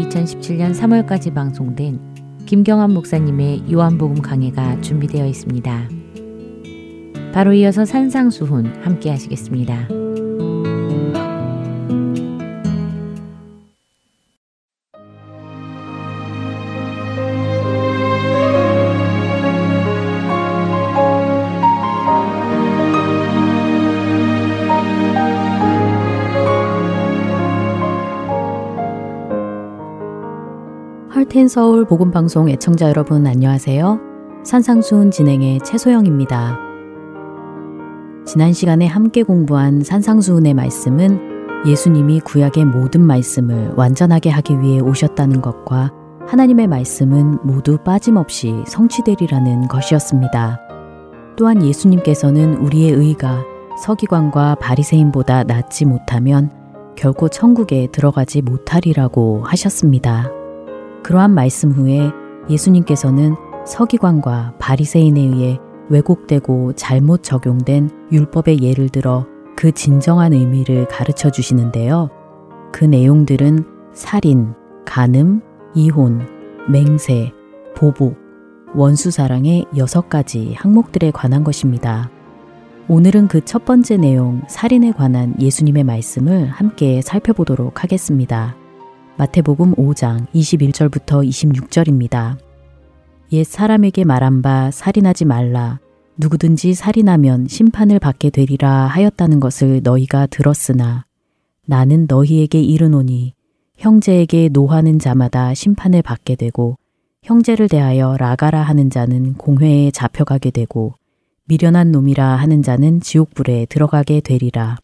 2017년 3월까지 방송된 김경환 목사님의 요한복음 강해가 준비되어 있습니다. 바로 이어서 산상수훈 함께 하시겠습니다. 텐 서울 복음 방송 애청자 여러분 안녕하세요. 산상수훈 진행의 최소영입니다. 지난 시간에 함께 공부한 산상수훈의 말씀은 예수님이 구약의 모든 말씀을 완전하게 하기 위해 오셨다는 것과 하나님의 말씀은 모두 빠짐없이 성취되리라는 것이었습니다. 또한 예수님께서는 우리의 의가 서기관과 바리새인보다 낫지 못하면 결코 천국에 들어가지 못하리라고 하셨습니다. 그러한 말씀 후에 예수님께서는 서기관과 바리새인에 의해 왜곡되고 잘못 적용된 율법의 예를 들어 그 진정한 의미를 가르쳐 주시는데요. 그 내용들은 살인, 간음, 이혼, 맹세, 보복, 원수 사랑의 여섯 가지 항목들에 관한 것입니다. 오늘은 그 첫 번째 내용, 살인에 관한 예수님의 말씀을 함께 살펴보도록 하겠습니다. 마태복음 5장 21절부터 26절입니다. 옛 사람에게 말한 바 살인하지 말라. 누구든지 살인하면 심판을 받게 되리라 하였다는 것을 너희가 들었으나 나는 너희에게 이르노니 형제에게 노하는 자마다 심판을 받게 되고 형제를 대하여 라가라 하는 자는 공회에 잡혀가게 되고 미련한 놈이라 하는 자는 지옥불에 들어가게 되리라.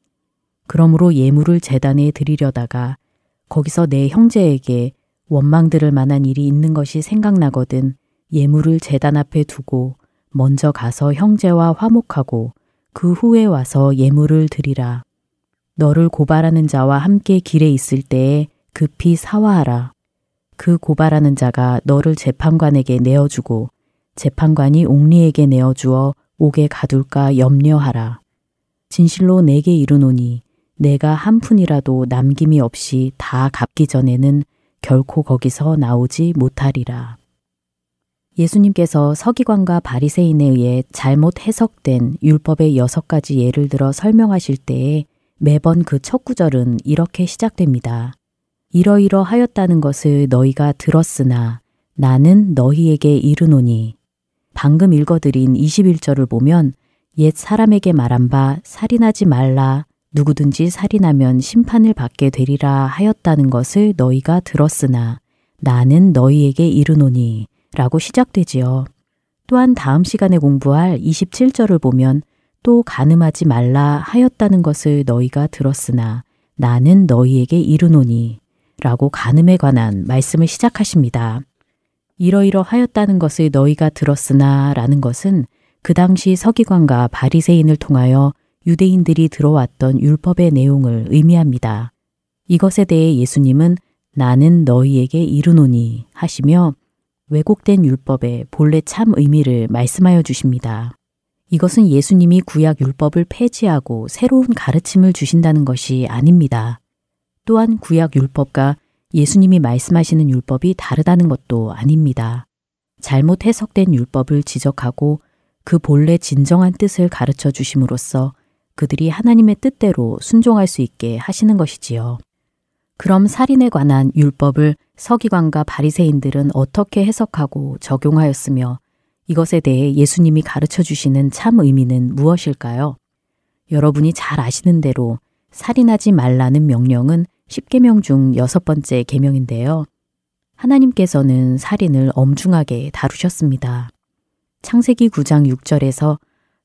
그러므로 예물을 재단에 드리려다가 거기서 내 형제에게 원망 들을 만한 일이 있는 것이 생각나거든 예물을 재단 앞에 두고 먼저 가서 형제와 화목하고 그 후에 와서 예물을 드리라. 너를 고발하는 자와 함께 길에 있을 때에 급히 사화하라. 그 고발하는 자가 너를 재판관에게 내어주고 재판관이 옥리에게 내어주어 옥에 가둘까 염려하라. 진실로 내게 이르노니 내가 한 푼이라도 남김이 없이 다 갚기 전에는 결코 거기서 나오지 못하리라. 예수님께서 서기관과 바리새인에 의해 잘못 해석된 율법의 여섯 가지 예를 들어 설명하실 때에 매번 그 첫 구절은 이렇게 시작됩니다. 이러이러 하였다는 것을 너희가 들었으나 나는 너희에게 이르노니 방금 읽어드린 21절을 보면 옛 사람에게 말한 바 살인하지 말라 누구든지 살인하면 심판을 받게 되리라 하였다는 것을 너희가 들었으나 나는 너희에게 이르노니 라고 시작되지요. 또한 다음 시간에 공부할 27절을 보면 또 가늠하지 말라 하였다는 것을 너희가 들었으나 나는 너희에게 이르노니 라고 가늠에 관한 말씀을 시작하십니다. 이러이러 하였다는 것을 너희가 들었으나 라는 것은 그 당시 서기관과 바리새인을 통하여 유대인들이 들어왔던 율법의 내용을 의미합니다. 이것에 대해 예수님은 나는 너희에게 이르노니 하시며 왜곡된 율법의 본래 참 의미를 말씀하여 주십니다. 이것은 예수님이 구약 율법을 폐지하고 새로운 가르침을 주신다는 것이 아닙니다. 또한 구약 율법과 예수님이 말씀하시는 율법이 다르다는 것도 아닙니다. 잘못 해석된 율법을 지적하고 그 본래 진정한 뜻을 가르쳐 주심으로써 그들이 하나님의 뜻대로 순종할 수 있게 하시는 것이지요. 그럼 살인에 관한 율법을 서기관과 바리새인들은 어떻게 해석하고 적용하였으며 이것에 대해 예수님이 가르쳐 주시는 참 의미는 무엇일까요? 여러분이 잘 아시는 대로 살인하지 말라는 명령은 10계명 중 여섯 번째 계명인데요. 하나님께서는 살인을 엄중하게 다루셨습니다. 창세기 9장 6절에서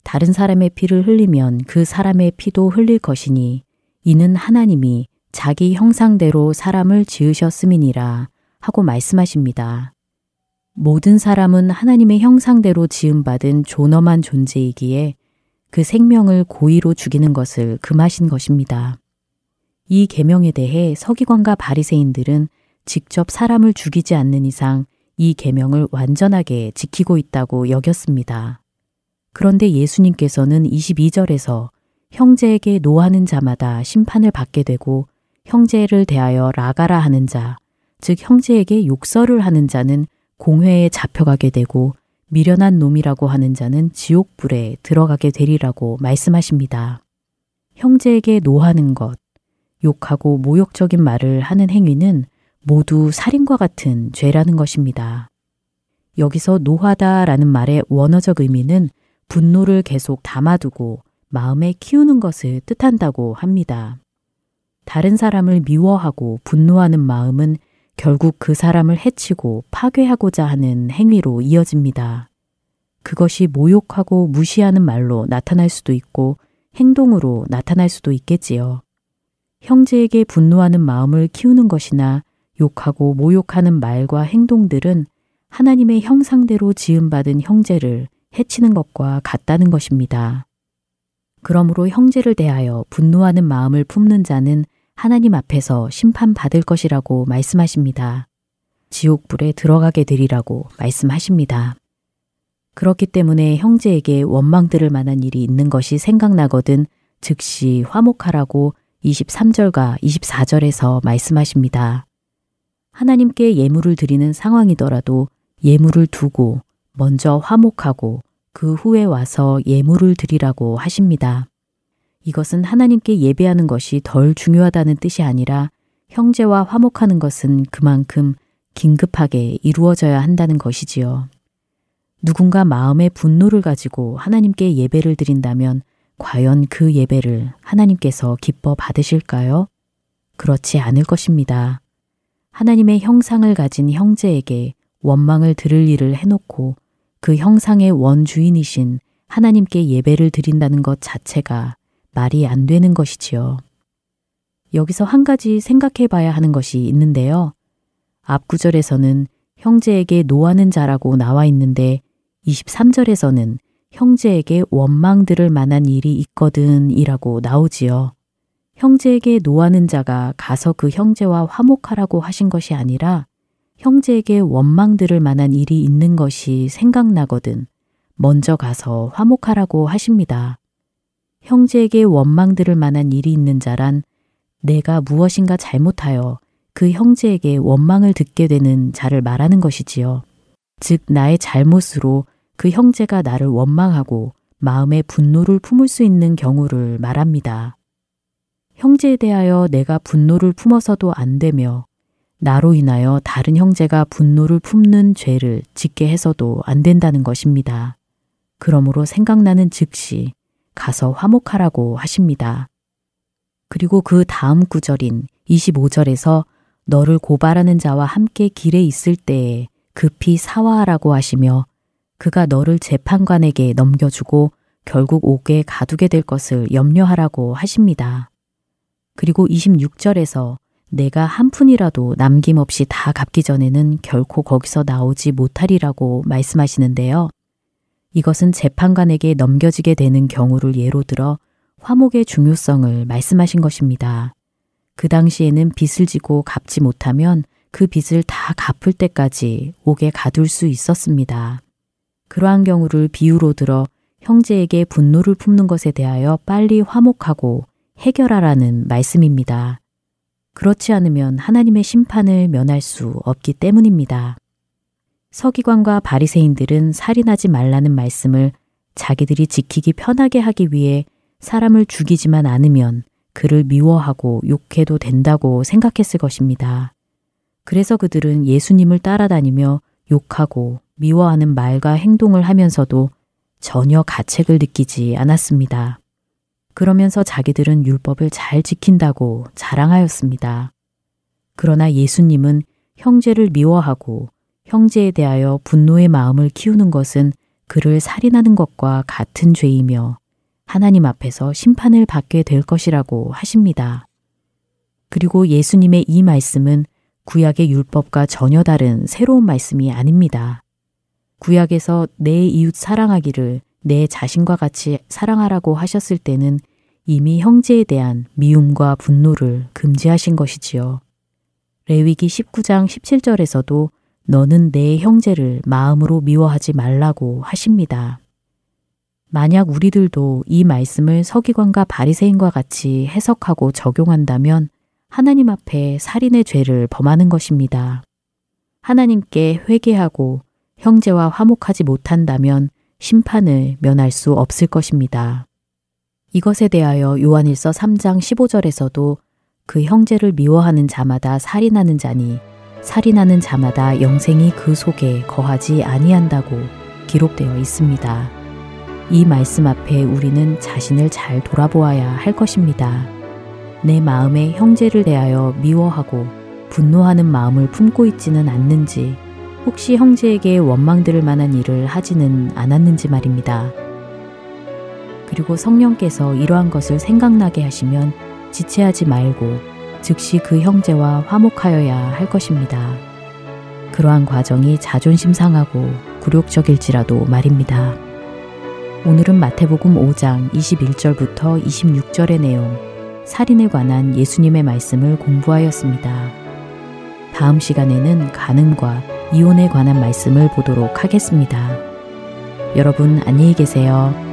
다른 사람의 피를 흘리면 그 사람의 피도 흘릴 것이니 이는 하나님이 자기 형상대로 사람을 지으셨음이니라 하고 말씀하십니다. 모든 사람은 하나님의 형상대로 지음받은 존엄한 존재이기에 그 생명을 고의로 죽이는 것을 금하신 것입니다. 이 계명에 대해 서기관과 바리새인들은 직접 사람을 죽이지 않는 이상 이 계명을 완전하게 지키고 있다고 여겼습니다. 그런데 예수님께서는 22절에서 형제에게 노하는 자마다 심판을 받게 되고 형제를 대하여 라가라 하는 자, 즉 형제에게 욕설을 하는 자는 공회에 잡혀가게 되고 미련한 놈이라고 하는 자는 지옥불에 들어가게 되리라고 말씀하십니다. 형제에게 노하는 것, 욕하고 모욕적인 말을 하는 행위는 모두 살인과 같은 죄라는 것입니다. 여기서 노하다 라는 말의 원어적 의미는 분노를 계속 담아두고 마음에 키우는 것을 뜻한다고 합니다. 다른 사람을 미워하고 분노하는 마음은 결국 그 사람을 해치고 파괴하고자 하는 행위로 이어집니다. 그것이 모욕하고 무시하는 말로 나타날 수도 있고 행동으로 나타날 수도 있겠지요. 형제에게 분노하는 마음을 키우는 것이나 욕하고 모욕하는 말과 행동들은 하나님의 형상대로 지음받은 형제를 해치는 것과 같다는 것입니다. 그러므로 형제를 대하여 분노하는 마음을 품는 자는 하나님 앞에서 심판받을 것이라고 말씀하십니다. 지옥불에 들어가게 되리라고 말씀하십니다. 그렇기 때문에 형제에게 원망 들을 만한 일이 있는 것이 생각나거든 즉시 화목하라고 23절과 24절에서 말씀하십니다. 하나님께 예물을 드리는 상황이더라도 예물을 두고 먼저 화목하고 그 후에 와서 예물을 드리라고 하십니다. 이것은 하나님께 예배하는 것이 덜 중요하다는 뜻이 아니라 형제와 화목하는 것은 그만큼 긴급하게 이루어져야 한다는 것이지요. 누군가 마음의 분노를 가지고 하나님께 예배를 드린다면 과연 그 예배를 하나님께서 기뻐 받으실까요? 그렇지 않을 것입니다. 하나님의 형상을 가진 형제에게 원망을 들을 일을 해놓고 그 형상의 원주인이신 하나님께 예배를 드린다는 것 자체가 말이 안 되는 것이지요. 여기서 한 가지 생각해 봐야 하는 것이 있는데요. 앞 구절에서는 형제에게 노하는 자라고 나와 있는데 23절에서는 형제에게 원망 들을 만한 일이 있거든 이라고 나오지요. 형제에게 노하는 자가 가서 그 형제와 화목하라고 하신 것이 아니라 형제에게 원망 들을 만한 일이 있는 것이 생각나거든 먼저 가서 화목하라고 하십니다. 형제에게 원망 들을 만한 일이 있는 자란 내가 무엇인가 잘못하여 그 형제에게 원망을 듣게 되는 자를 말하는 것이지요. 즉, 나의 잘못으로 그 형제가 나를 원망하고 마음에 분노를 품을 수 있는 경우를 말합니다. 형제에 대하여 내가 분노를 품어서도 안 되며 나로 인하여 다른 형제가 분노를 품는 죄를 짓게 해서도 안 된다는 것입니다. 그러므로 생각나는 즉시 가서 화목하라고 하십니다. 그리고 그 다음 구절인 25절에서 너를 고발하는 자와 함께 길에 있을 때에 급히 사화하라고 하시며 그가 너를 재판관에게 넘겨주고 결국 옥에 가두게 될 것을 염려하라고 하십니다. 그리고 26절에서 내가 한 푼이라도 남김없이 다 갚기 전에는 결코 거기서 나오지 못하리라고 말씀하시는데요. 이것은 재판관에게 넘겨지게 되는 경우를 예로 들어 화목의 중요성을 말씀하신 것입니다. 그 당시에는 빚을 지고 갚지 못하면 그 빚을 다 갚을 때까지 옥에 가둘 수 있었습니다. 그러한 경우를 비유로 들어 형제에게 분노를 품는 것에 대하여 빨리 화목하고 해결하라는 말씀입니다. 그렇지 않으면 하나님의 심판을 면할 수 없기 때문입니다. 서기관과 바리새인들은 살인하지 말라는 말씀을 자기들이 지키기 편하게 하기 위해 사람을 죽이지만 않으면 그를 미워하고 욕해도 된다고 생각했을 것입니다. 그래서 그들은 예수님을 따라다니며 욕하고 미워하는 말과 행동을 하면서도 전혀 가책을 느끼지 않았습니다. 그러면서 자기들은 율법을 잘 지킨다고 자랑하였습니다. 그러나 예수님은 형제를 미워하고 형제에 대하여 분노의 마음을 키우는 것은 그를 살인하는 것과 같은 죄이며 하나님 앞에서 심판을 받게 될 것이라고 하십니다. 그리고 예수님의 이 말씀은 구약의 율법과 전혀 다른 새로운 말씀이 아닙니다. 구약에서 내 이웃 사랑하기를 내 자신과 같이 사랑하라고 하셨을 때는 이미 형제에 대한 미움과 분노를 금지하신 것이지요. 레위기 19장 17절에서도 너는 내 형제를 마음으로 미워하지 말라고 하십니다. 만약 우리들도 이 말씀을 서기관과 바리새인과 같이 해석하고 적용한다면 하나님 앞에 살인의 죄를 범하는 것입니다. 하나님께 회개하고 형제와 화목하지 못한다면 심판을 면할 수 없을 것입니다. 이것에 대하여 요한일서 3장 15절에서도 그 형제를 미워하는 자마다 살인하는 자니 살인하는 자마다 영생이 그 속에 거하지 아니한다고 기록되어 있습니다. 이 말씀 앞에 우리는 자신을 잘 돌아보아야 할 것입니다. 내 마음에 형제를 대하여 미워하고 분노하는 마음을 품고 있지는 않는지 혹시 형제에게 원망 들을 만한 일을 하지는 않았는지 말입니다. 그리고 성령께서 이러한 것을 생각나게 하시면 지체하지 말고 즉시 그 형제와 화목하여야 할 것입니다. 그러한 과정이 자존심 상하고 굴욕적일지라도 말입니다. 오늘은 마태복음 5장 21절부터 26절의 내용, 살인에 관한 예수님의 말씀을 공부하였습니다. 다음 시간에는 간음과 이혼에 관한 말씀을 보도록 하겠습니다. 여러분 안녕히 계세요.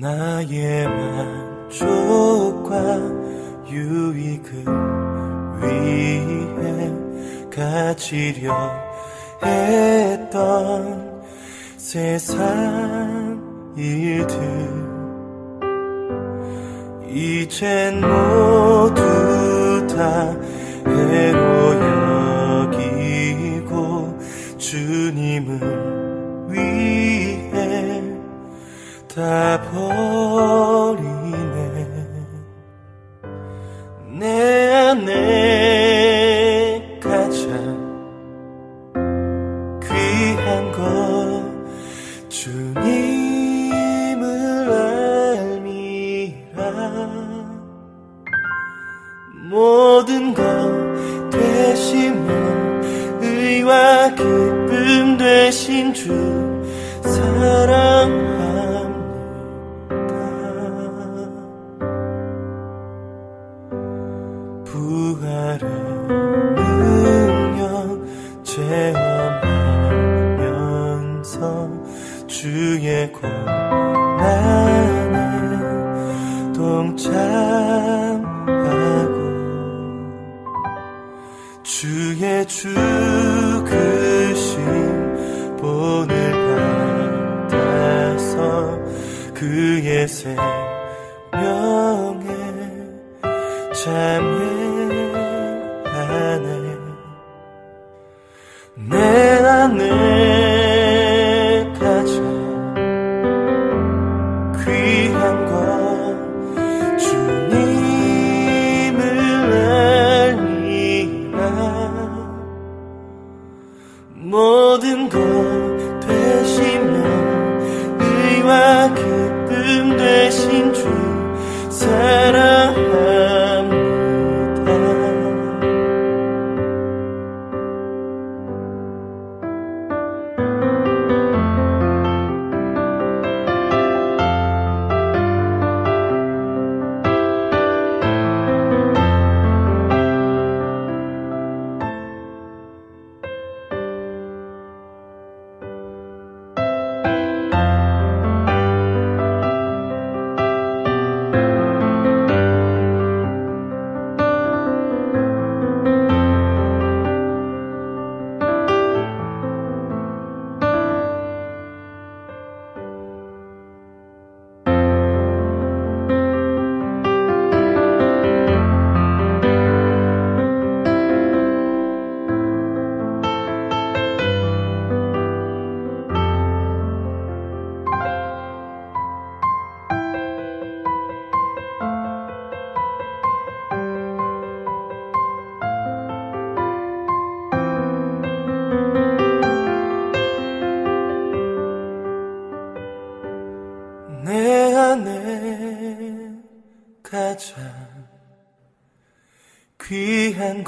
나의 만족과 유익을 위해 가지려 했던 세상 일들. 이젠 모두 다 해로 여 다 버리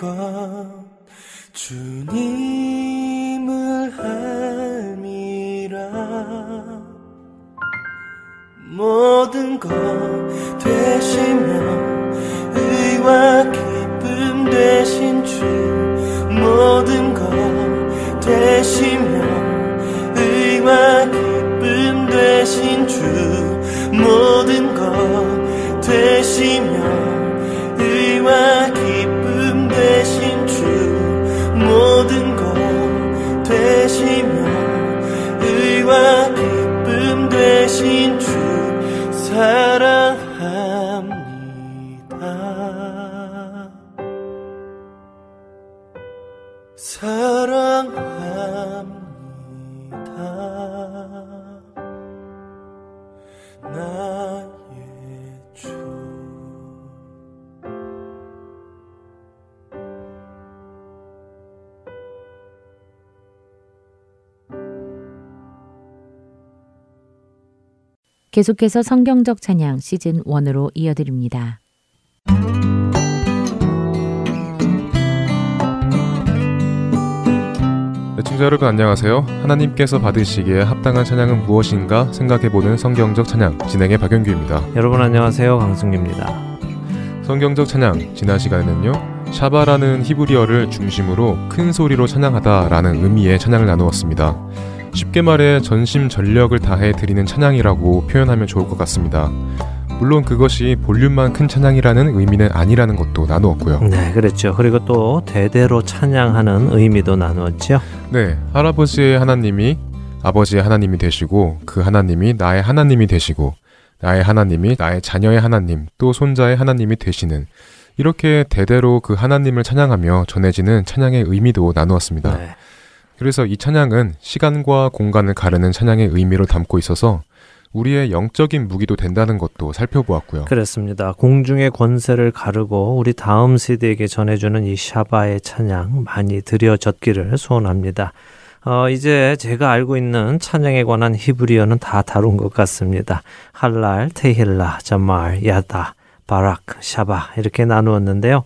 귀 계속해서 성경적 찬양 시즌 1으로 이어드립니다. 애청자 여러분 안녕하세요. 하나님께서 받으시기에 합당한 찬양은 무엇인가 생각해보는 성경적 찬양 진행의 박영규입니다. 여러분 안녕하세요. 강승규입니다. 성경적 찬양 지난 시간에는요. 샤바라는 히브리어를 중심으로 큰 소리로 찬양하다라는 의미의 찬양을 나누었습니다. 쉽게 말해 전심 전력을 다해 드리는 찬양이라고 표현하면 좋을 것 같습니다. 물론 그것이 볼륨만 큰 찬양이라는 의미는 아니라는 것도 나누었고요. 네, 그렇죠. 그리고 또 대대로 찬양하는 의미도 나누었죠. 네, 할아버지의 하나님이 아버지의 하나님이 되시고 그 하나님이 나의 하나님이 되시고 나의 하나님이 나의 자녀의 하나님 또 손자의 하나님이 되시는 이렇게 대대로 그 하나님을 찬양하며 전해지는 찬양의 의미도 나누었습니다. 네. 그래서 이 찬양은 시간과 공간을 가르는 찬양의 의미를 담고 있어서 우리의 영적인 무기도 된다는 것도 살펴보았고요. 그렇습니다. 공중의 권세를 가르고 우리 다음 세대에게 전해주는 이 샤바의 찬양 많이 들여졌기를 소원합니다. 어, 이제 제가 알고 있는 찬양에 관한 히브리어는 다 다룬 것 같습니다. 할랄, 테힐라, 자말, 야다, 바락, 샤바 이렇게 나누었는데요.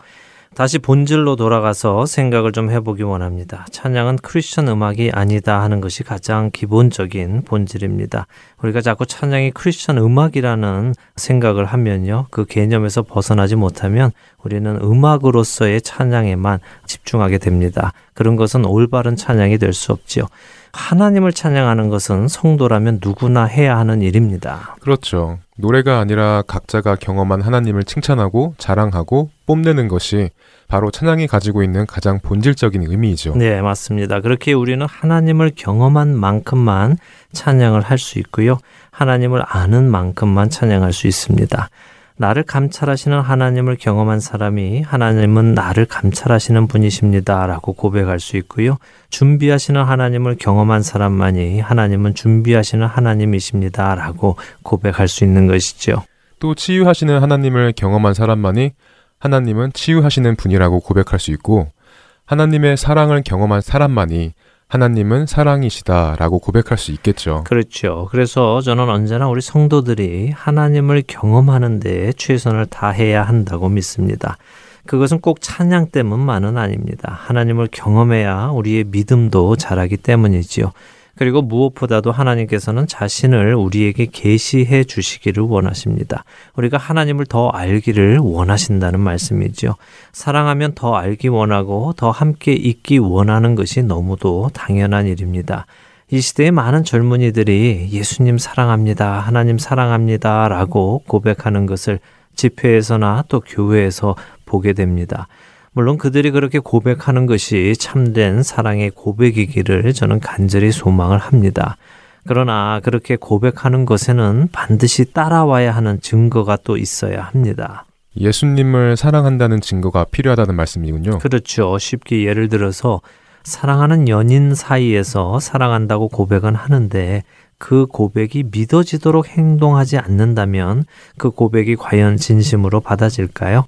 다시 본질로 돌아가서 생각을 좀 해보기 원합니다. 찬양은 크리스천 음악이 아니다 하는 것이 가장 기본적인 본질입니다. 우리가 자꾸 찬양이 크리스천 음악이라는 생각을 하면요. 그 개념에서 벗어나지 못하면 우리는 음악으로서의 찬양에만 집중하게 됩니다. 그런 것은 올바른 찬양이 될 수 없지요. 하나님을 찬양하는 것은 성도라면 누구나 해야 하는 일입니다. 그렇죠. 노래가 아니라 각자가 경험한 하나님을 칭찬하고 자랑하고 뽐내는 것이 바로 찬양이 가지고 있는 가장 본질적인 의미이죠. 네, 맞습니다. 그렇게 우리는 하나님을 경험한 만큼만 찬양을 할 수 있고요. 하나님을 아는 만큼만 찬양할 수 있습니다. 나를 감찰하시는 하나님을 경험한 사람이 하나님은 나를 감찰하시는 분이십니다. 라고 고백할 수 있고요. 준비하시는 하나님을 경험한 사람만이 하나님은 준비하시는 하나님이십니다. 라고 고백할 수 있는 것이죠. 또 치유하시는 하나님을 경험한 사람만이 하나님은 치유하시는 분이라고 고백할 수 있고 하나님의 사랑을 경험한 사람만이 하나님은 사랑이시다라고 고백할 수 있겠죠. 그렇죠. 그래서 저는 언제나 우리 성도들이 하나님을 경험하는 데 최선을 다해야 한다고 믿습니다. 그것은 꼭 찬양 때문만은 아닙니다. 하나님을 경험해야 우리의 믿음도 자라기 때문이지요. 그리고 무엇보다도 하나님께서는 자신을 우리에게 계시해 주시기를 원하십니다. 우리가 하나님을 더 알기를 원하신다는 말씀이죠. 사랑하면 더 알기 원하고 더 함께 있기 원하는 것이 너무도 당연한 일입니다. 이 시대의 많은 젊은이들이 예수님 사랑합니다. 하나님 사랑합니다. 라고 고백하는 것을 집회에서나 또 교회에서 보게 됩니다. 물론 그들이 그렇게 고백하는 것이 참된 사랑의 고백이기를 저는 간절히 소망을 합니다. 그러나 그렇게 고백하는 것에는 반드시 따라와야 하는 증거가 또 있어야 합니다. 예수님을 사랑한다는 증거가 필요하다는 말씀이군요. 그렇죠. 쉽게 예를 들어서 사랑하는 연인 사이에서 사랑한다고 고백은 하는데 그 고백이 믿어지도록 행동하지 않는다면 그 고백이 과연 진심으로 받아질까요?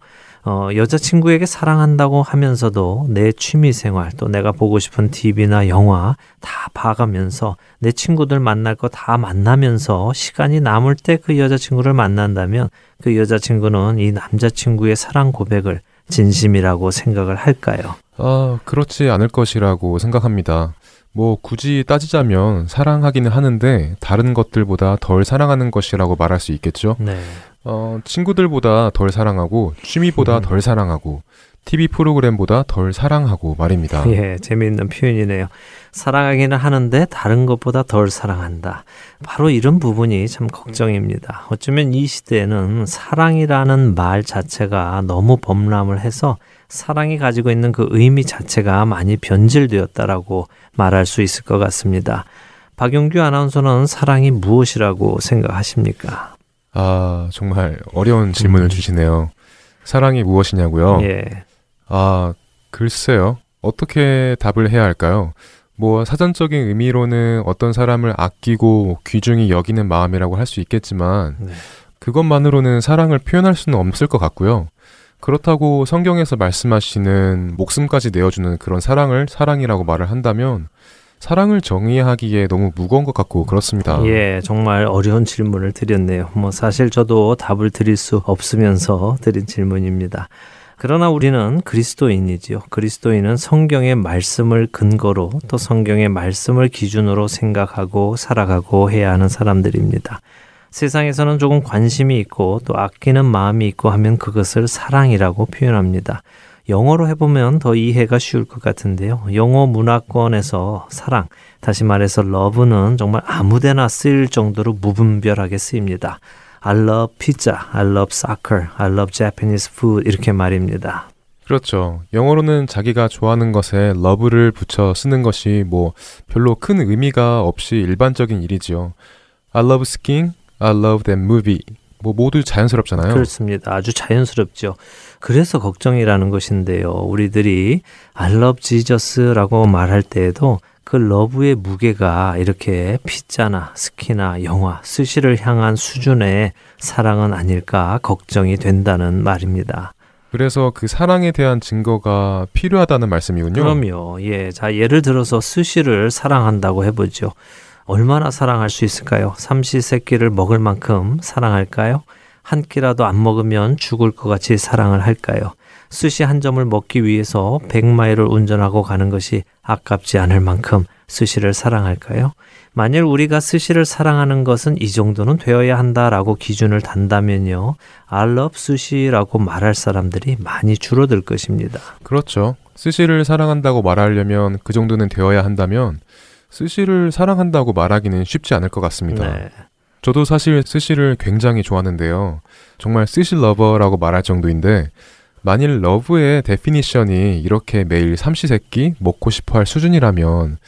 어, 여자친구에게 사랑한다고 하면서도 내 취미생활 또 내가 보고 싶은 TV나 영화 다 봐가면서 내 친구들 만날 거 다 만나면서 시간이 남을 때 그 여자친구를 만난다면 그 여자친구는 이 남자친구의 사랑 고백을 진심이라고 생각을 할까요? 아, 그렇지 않을 것이라고 생각합니다. 뭐 굳이 따지자면 사랑하기는 하는데 다른 것들보다 덜 사랑하는 것이라고 말할 수 있겠죠. 네. 어, 친구들보다 덜 사랑하고 취미보다 음. 덜 사랑하고 TV 프로그램보다 덜 사랑하고 말입니다. 예, 재미있는 표현이네요. 사랑하기는 하는데 다른 것보다 덜 사랑한다. 바로 이런 부분이 참 걱정입니다. 어쩌면 이 시대에는 사랑이라는 말 자체가 너무 범람을 해서 사랑이 가지고 있는 그 의미 자체가 많이 변질되었다라고 말할 수 있을 것 같습니다. 박용규 아나운서는 사랑이 무엇이라고 생각하십니까? 아, 정말 어려운 질문을 음. 주시네요. 사랑이 무엇이냐고요? 예. 아, 글쎄요. 어떻게 답을 해야 할까요? 뭐 사전적인 의미로는 어떤 사람을 아끼고 귀중히 여기는 마음이라고 할 수 있겠지만 네. 그것만으로는 사랑을 표현할 수는 없을 것 같고요. 그렇다고 성경에서 말씀하시는 목숨까지 내어주는 그런 사랑을 사랑이라고 말을 한다면 사랑을 정의하기에 너무 무거운 것 같고 그렇습니다. 예, 정말 어려운 질문을 드렸네요. 뭐 사실 저도 답을 드릴 수 없으면서 드린 질문입니다. 그러나 우리는 그리스도인이지요. 그리스도인은 성경의 말씀을 근거로 또 성경의 말씀을 기준으로 생각하고 살아가고 해야 하는 사람들입니다. 세상에서는 조금 관심이 있고 또 아끼는 마음이 있고 하면 그것을 사랑이라고 표현합니다. 영어로 해보면 더 이해가 쉬울 것 같은데요. 영어 문화권에서 사랑, 다시 말해서 러브는 정말 아무데나 쓰일 정도로 무분별하게 쓰입니다. I love pizza, I love soccer, I love Japanese food 이렇게 말입니다. 그렇죠. 영어로는 자기가 좋아하는 것에 love를 붙여 쓰는 것이 뭐 별로 큰 의미가 없이 일반적인 일이지요. I love skiing, I love that movie. 뭐 모두 자연스럽잖아요. 그렇습니다. 아주 자연스럽죠. 그래서 걱정이라는 것인데요. 우리들이 I love Jesus라고 말할 때에도 그 러브의 무게가 이렇게 피자나 스키나 영화, 스시를 향한 수준의 사랑은 아닐까 걱정이 된다는 말입니다. 그래서 그 사랑에 대한 증거가 필요하다는 말씀이군요. 그럼요. 예. 자, 예를 들어서 스시를 사랑한다고 해보죠. 얼마나 사랑할 수 있을까요? 삼시세끼를 먹을 만큼 사랑할까요? 한 끼라도 안 먹으면 죽을 것 같이 사랑을 할까요? 스시 한 점을 먹기 위해서 100마일을 운전하고 가는 것이 아깝지 않을 만큼 스시를 사랑할까요? 만일 우리가 스시를 사랑하는 것은 이 정도는 되어야 한다라고 기준을 단다면요. Love 스시라고 말할 사람들이 많이 줄어들 것입니다. 그렇죠. 스시를 사랑한다고 말하려면 그 정도는 되어야 한다면 스시를 사랑한다고 말하기는 쉽지 않을 것 같습니다. 네. 저도 사실 스시를 굉장히 좋아하는데요. 정말 스시 lover라고 말할 정도인데 만일 love의 definition이 이렇게 매일 삼시세끼 먹고 싶어 할 수준이라면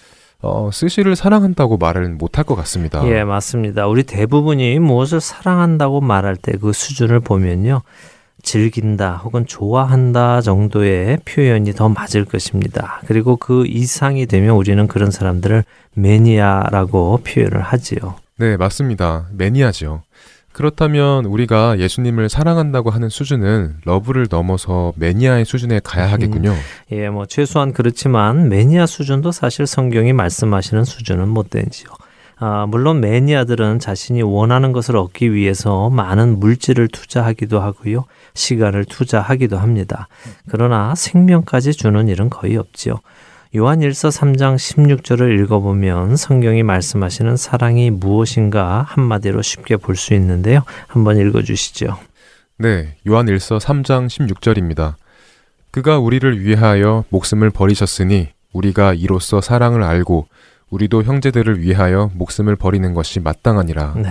어, 스시를 사랑한다고 말은 못할 것 같습니다. 예, 맞습니다. 우리 대부분이 무엇을 사랑한다고 말할 때 그 수준을 보면요. 즐긴다 혹은 좋아한다 정도의 표현이 더 맞을 것입니다. 그리고 그 이상이 되면 우리는 그런 사람들을 매니아라고 표현을 하지요. 네, 맞습니다. 매니아죠. 그렇다면 우리가 예수님을 사랑한다고 하는 수준은 love를 넘어서 매니아의 수준에 가야 하겠군요. 예, 뭐 최소한 그렇지만 매니아 수준도 사실 성경이 말씀하시는 수준은 못 되지요. 아, 물론 매니아들은 자신이 원하는 것을 얻기 위해서 많은 물질을 투자하기도 하고요. 시간을 투자하기도 합니다. 그러나 생명까지 주는 일은 거의 없지요. 요한 1서 3장 16절을 읽어보면 성경이 말씀하시는 사랑이 무엇인가 한마디로 쉽게 볼 수 있는데요. 한번 읽어주시죠. 네, 요한 1서 3장 16절입니다. 그가 우리를 위하여 목숨을 버리셨으니 우리가 이로써 사랑을 알고 우리도 형제들을 위하여 목숨을 버리는 것이 마땅하니라. 네.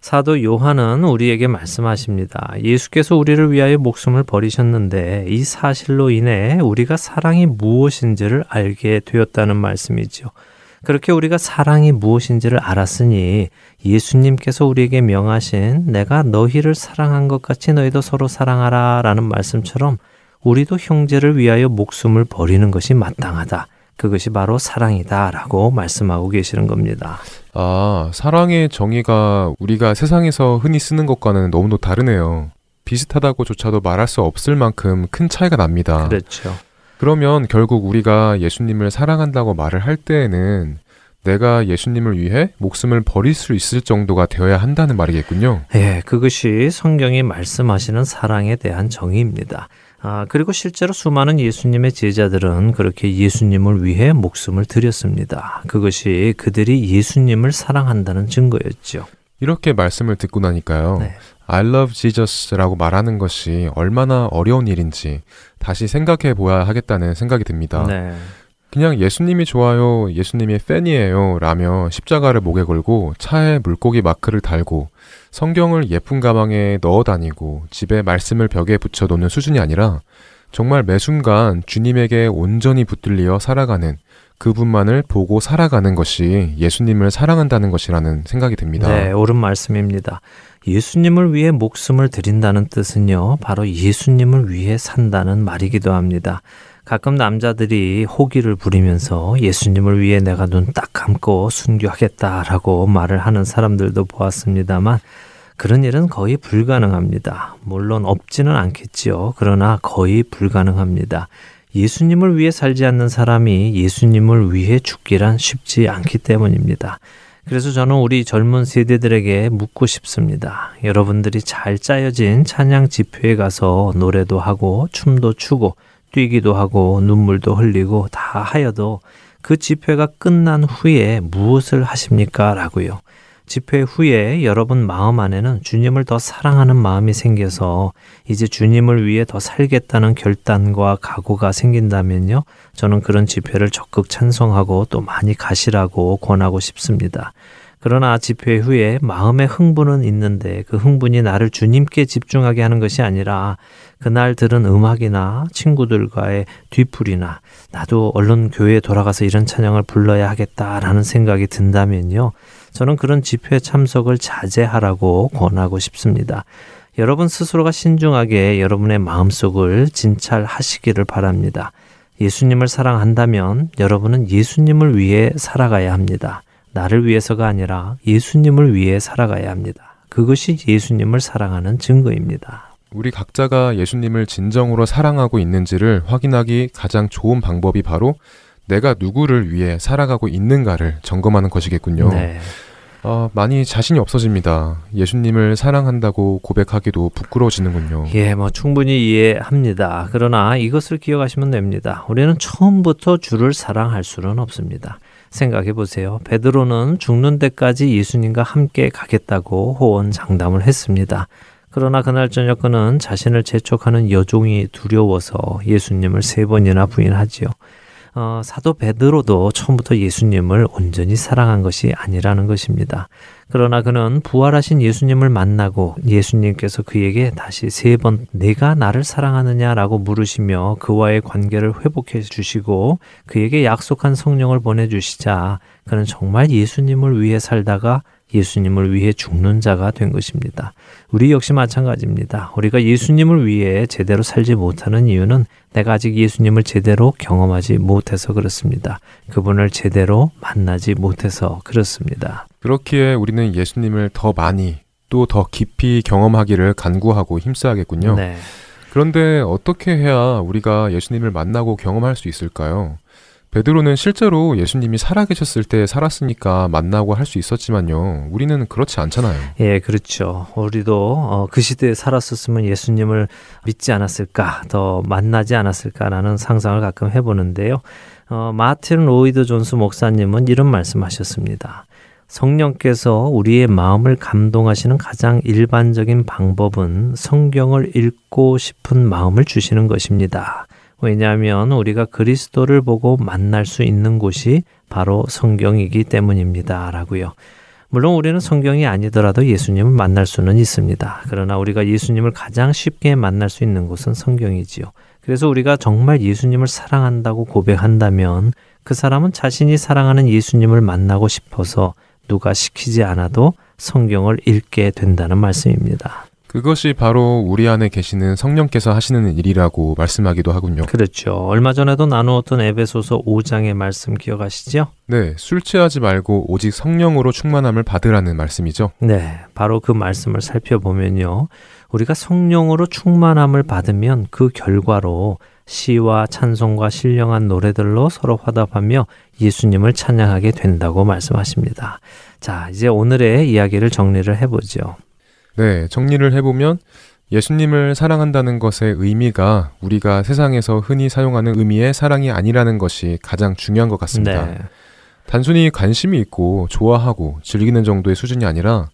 사도 요한은 우리에게 말씀하십니다. 예수께서 우리를 위하여 목숨을 버리셨는데 이 사실로 인해 우리가 사랑이 무엇인지를 알게 되었다는 말씀이지요. 그렇게 우리가 사랑이 무엇인지를 알았으니 예수님께서 우리에게 명하신 내가 너희를 사랑한 것 같이 너희도 서로 사랑하라 라는 말씀처럼 우리도 형제를 위하여 목숨을 버리는 것이 마땅하다. 그것이 바로 사랑이다 라고 말씀하고 계시는 겁니다. 아, 사랑의 정의가 우리가 세상에서 흔히 쓰는 것과는 너무도 다르네요. 비슷하다고조차도 말할 수 없을 만큼 큰 차이가 납니다. 그렇죠. 그러면 결국 우리가 예수님을 사랑한다고 말을 할 때에는 내가 예수님을 위해 목숨을 버릴 수 있을 정도가 되어야 한다는 말이겠군요. 예, 그것이 성경이 말씀하시는 사랑에 대한 정의입니다. 아, 그리고 실제로 수많은 예수님의 제자들은 그렇게 예수님을 위해 목숨을 드렸습니다. 그것이 그들이 예수님을 사랑한다는 증거였죠. 이렇게 말씀을 듣고 나니까요. 네. I love Jesus라고 말하는 것이 얼마나 어려운 일인지 다시 생각해 보아야 하겠다는 생각이 듭니다. 네. 그냥 예수님이 좋아요, 예수님이 팬이에요 라며 십자가를 목에 걸고 차에 물고기 마크를 달고 성경을 예쁜 가방에 넣어 다니고 집에 말씀을 벽에 붙여 놓는 수준이 아니라 정말 매 순간 주님에게 온전히 붙들리어 살아가는 그분만을 보고 살아가는 것이 예수님을 사랑한다는 것이라는 생각이 듭니다. 네, 옳은 말씀입니다. 예수님을 위해 목숨을 드린다는 뜻은요, 바로 예수님을 위해 산다는 말이기도 합니다. 가끔 남자들이 호기를 부리면서 예수님을 위해 내가 눈 딱 감고 순교하겠다라고 말을 하는 사람들도 보았습니다만 그런 일은 거의 불가능합니다. 물론 없지는 않겠지요. 그러나 거의 불가능합니다. 예수님을 위해 살지 않는 사람이 예수님을 위해 죽기란 쉽지 않기 때문입니다. 그래서 저는 우리 젊은 세대들에게 묻고 싶습니다. 여러분들이 잘 짜여진 찬양 집회에 가서 노래도 하고 춤도 추고 뛰기도 하고 눈물도 흘리고 다 하여도 그 집회가 끝난 후에 무엇을 하십니까? 라고요. 집회 후에 여러분 마음 안에는 주님을 더 사랑하는 마음이 생겨서 이제 주님을 위해 더 살겠다는 결단과 각오가 생긴다면요. 저는 그런 집회를 적극 찬성하고 또 많이 가시라고 권하고 싶습니다. 그러나 집회 후에 마음의 흥분은 있는데 그 흥분이 나를 주님께 집중하게 하는 것이 아니라 그날 들은 음악이나 친구들과의 뒤풀이나 나도 얼른 교회에 돌아가서 이런 찬양을 불러야 하겠다라는 생각이 든다면요. 저는 그런 집회 참석을 자제하라고 권하고 싶습니다. 여러분 스스로가 신중하게 여러분의 마음속을 진찰하시기를 바랍니다. 예수님을 사랑한다면 여러분은 예수님을 위해 살아가야 합니다. 나를 위해서가 아니라 예수님을 위해 살아가야 합니다. 그것이 예수님을 사랑하는 증거입니다. 우리 각자가 예수님을 진정으로 사랑하고 있는지를 확인하기 가장 좋은 방법이 바로 내가 누구를 위해 살아가고 있는가를 점검하는 것이겠군요. 네. 어, 많이 자신이 없어집니다. 예수님을 사랑한다고 고백하기도 부끄러워지는군요. 예, 뭐 충분히 이해합니다. 그러나 이것을 기억하시면 됩니다. 우리는 처음부터 주를 사랑할 수는 없습니다. 생각해 보세요. 베드로는 죽는 데까지 예수님과 함께 가겠다고 호언 장담을 했습니다. 그러나 그날 저녁 그는 자신을 재촉하는 여종이 두려워서 예수님을 세 번이나 부인하지요. 어, 사도 베드로도 처음부터 예수님을 온전히 사랑한 것이 아니라는 것입니다. 그러나 그는 부활하신 예수님을 만나고 예수님께서 그에게 다시 세 번 내가 나를 사랑하느냐라고 물으시며 그와의 관계를 회복해 주시고 그에게 약속한 성령을 보내 주시자 그는 정말 예수님을 위해 살다가 예수님을 위해 죽는 자가 된 것입니다. 우리 역시 마찬가지입니다. 우리가 예수님을 위해 제대로 살지 못하는 이유는 내가 아직 예수님을 제대로 경험하지 못해서 그렇습니다. 그분을 제대로 만나지 못해서 그렇습니다. 그렇기에 우리는 예수님을 더 많이 또 더 깊이 경험하기를 간구하고 힘써야겠군요. 네. 그런데 어떻게 해야 우리가 예수님을 만나고 경험할 수 있을까요? 베드로는 실제로 예수님이 살아계셨을 때 살았으니까 만나고 할 수 있었지만요. 우리는 그렇지 않잖아요. 예, 그렇죠. 우리도 어, 그 시대에 살았었으면 예수님을 믿지 않았을까, 더 만나지 않았을까라는 상상을 가끔 해보는데요. 어, 마틴 로이드 존스 목사님은 이런 말씀하셨습니다. 성령께서 우리의 마음을 감동하시는 가장 일반적인 방법은 성경을 읽고 싶은 마음을 주시는 것입니다. 왜냐하면 우리가 그리스도를 보고 만날 수 있는 곳이 바로 성경이기 때문입니다. 라고요. 물론 우리는 성경이 아니더라도 예수님을 만날 수는 있습니다. 그러나 우리가 예수님을 가장 쉽게 만날 수 있는 곳은 성경이지요. 그래서 우리가 정말 예수님을 사랑한다고 고백한다면 그 사람은 자신이 사랑하는 예수님을 만나고 싶어서 누가 시키지 않아도 성경을 읽게 된다는 말씀입니다. 그것이 바로 우리 안에 계시는 성령께서 하시는 일이라고 말씀하기도 하군요. 그렇죠. 얼마 전에도 나누었던 에베소서 5장의 말씀 기억하시죠? 네, 술 취하지 말고 오직 성령으로 충만함을 받으라는 말씀이죠. 네, 바로 그 말씀을 살펴보면요. 우리가 성령으로 충만함을 받으면 그 결과로 시와 찬송과 신령한 노래들로 서로 화답하며 예수님을 찬양하게 된다고 말씀하십니다. 자, 이제 오늘의 이야기를 정리를 해보죠. 네, 정리를 해보면 예수님을 사랑한다는 것의 의미가 우리가 세상에서 흔히 사용하는 의미의 사랑이 아니라는 것이 가장 중요한 것 같습니다. 네. 단순히 관심이 있고 좋아하고 즐기는 정도의 수준이 아니라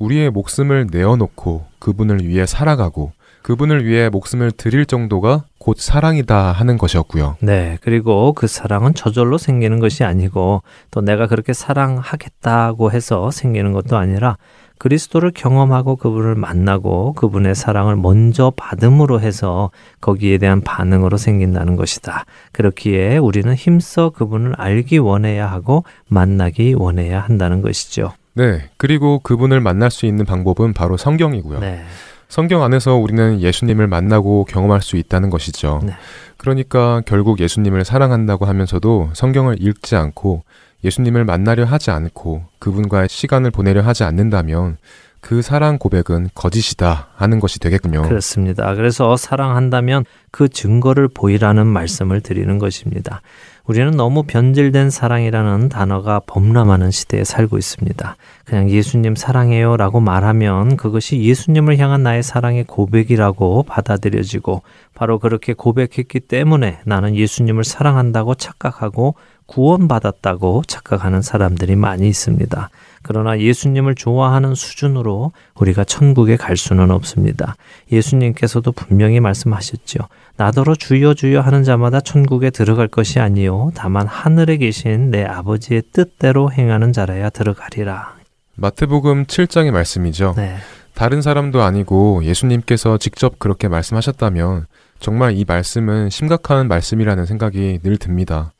우리의 목숨을 내어놓고 그분을 위해 살아가고 그분을 위해 목숨을 드릴 정도가 곧 사랑이다 하는 것이었고요. 네. 그리고 그 사랑은 저절로 생기는 것이 아니고 또 내가 그렇게 사랑하겠다고 해서 생기는 것도 아니라 그리스도를 경험하고 그분을 만나고 그분의 사랑을 먼저 받음으로 해서 거기에 대한 반응으로 생긴다는 것이다. 그렇기에 우리는 힘써 그분을 알기 원해야 하고 만나기 원해야 한다는 것이죠. 네. 그리고 그분을 만날 수 있는 방법은 바로 성경이고요. 네. 성경 안에서 우리는 예수님을 만나고 경험할 수 있다는 것이죠. 네. 그러니까 결국 예수님을 사랑한다고 하면서도 성경을 읽지 않고 예수님을 만나려 하지 않고 그분과의 시간을 보내려 하지 않는다면 그 사랑 고백은 거짓이다 하는 것이 되겠군요. 그렇습니다. 그래서 사랑한다면 그 증거를 보이라는 말씀을 드리는 것입니다. 우리는 너무 변질된 사랑이라는 단어가 범람하는 시대에 살고 있습니다. 그냥 예수님 사랑해요 라고 말하면 그것이 예수님을 향한 나의 사랑의 고백이라고 받아들여지고 바로 그렇게 고백했기 때문에 나는 예수님을 사랑한다고 착각하고 구원받았다고 착각하는 사람들이 많이 있습니다. 그러나 예수님을 좋아하는 수준으로 우리가 천국에 갈 수는 없습니다. 예수님께서도 분명히 말씀하셨죠. 나더러 주여 주여 하는 자마다 천국에 들어갈 것이 아니요 다만 하늘에 계신 내 아버지의 뜻대로 행하는 자라야 들어가리라. 마태복음 7장의 말씀이죠. 네. 다른 사람도 아니고 예수님께서 직접 그렇게 말씀하셨다면 정말 이 말씀은 심각한 말씀이라는 생각이 늘 듭니다.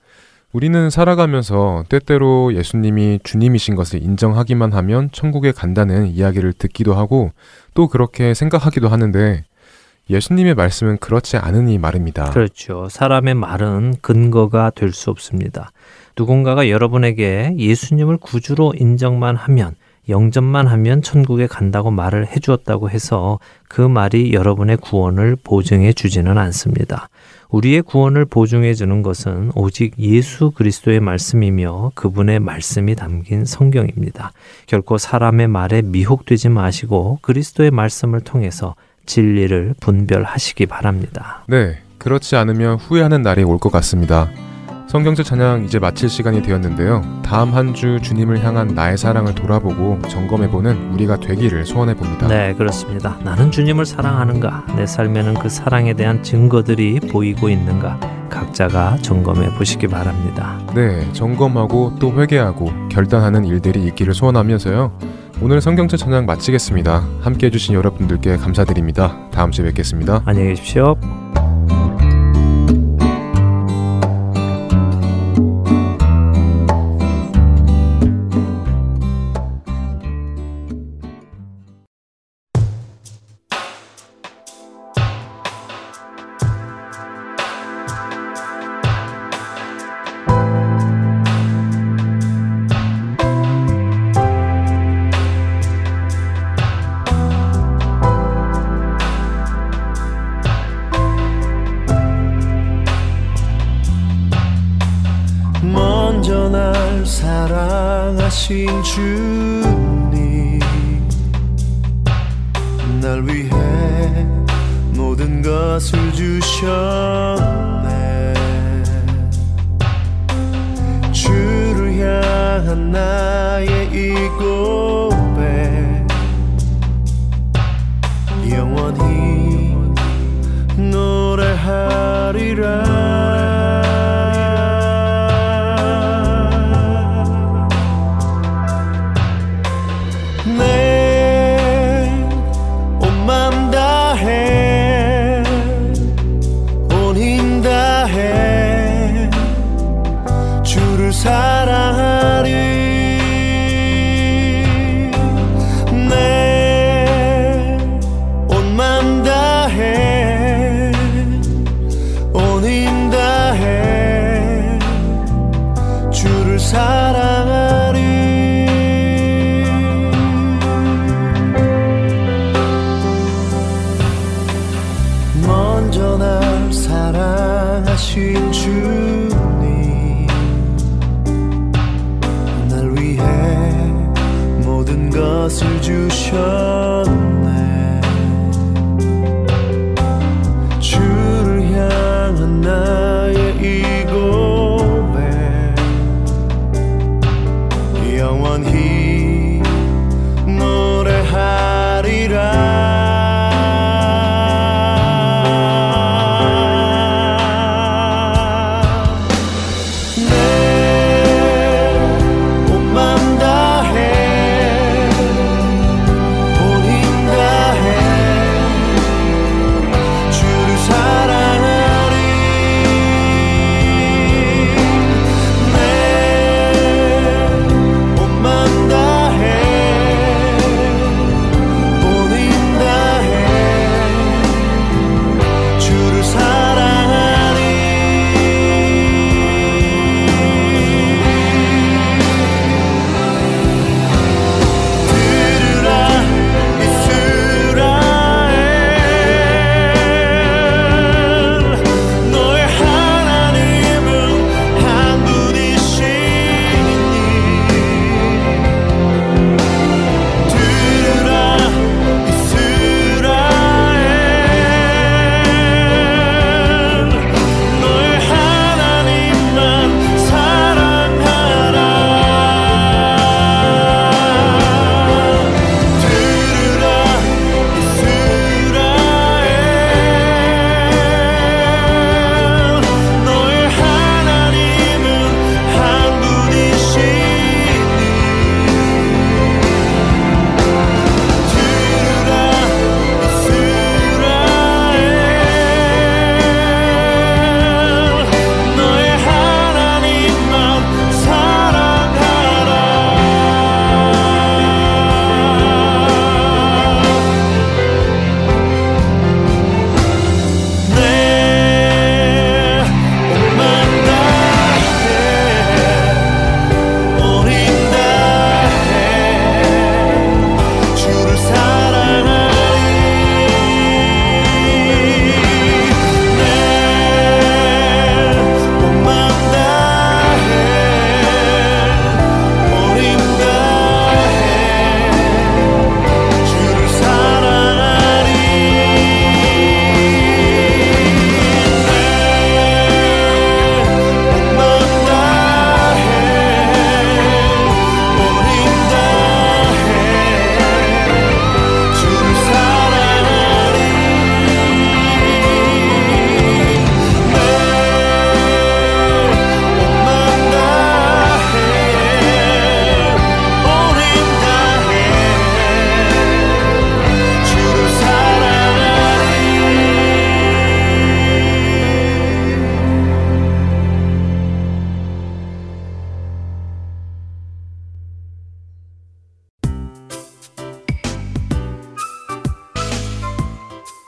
우리는 살아가면서 때때로 예수님이 주님이신 것을 인정하기만 하면 천국에 간다는 이야기를 듣기도 하고 또 그렇게 생각하기도 하는데 예수님의 말씀은 그렇지 않으니 말입니다. 그렇죠. 사람의 말은 근거가 될 수 없습니다. 누군가가 여러분에게 예수님을 구주로 인정만 하면 영접만 하면 천국에 간다고 말을 해주었다고 해서 그 말이 여러분의 구원을 보증해 주지는 않습니다. 우리의 구원을 보증해 주는 것은 오직 예수 그리스도의 말씀이며 그분의 말씀이 담긴 성경입니다. 결코 사람의 말에 미혹되지 마시고 그리스도의 말씀을 통해서 진리를 분별하시기 바랍니다. 네, 그렇지 않으면 후회하는 날이 올 것 같습니다. 성경제 찬양 이제 마칠 시간이 되었는데요. 다음 한 주 주님을 향한 나의 사랑을 돌아보고 점검해보는 우리가 되기를 소원해봅니다. 네, 그렇습니다. 나는 주님을 사랑하는가? 내 삶에는 그 사랑에 대한 증거들이 보이고 있는가? 각자가 점검해 보시기 바랍니다. 네, 점검하고 또 회개하고 결단하는 일들이 있기를 소원하면서요. 오늘 성경제 찬양 마치겠습니다. 함께 해주신 여러분들께 감사드립니다. 다음 주에 뵙겠습니다. 안녕히 계십시오. choose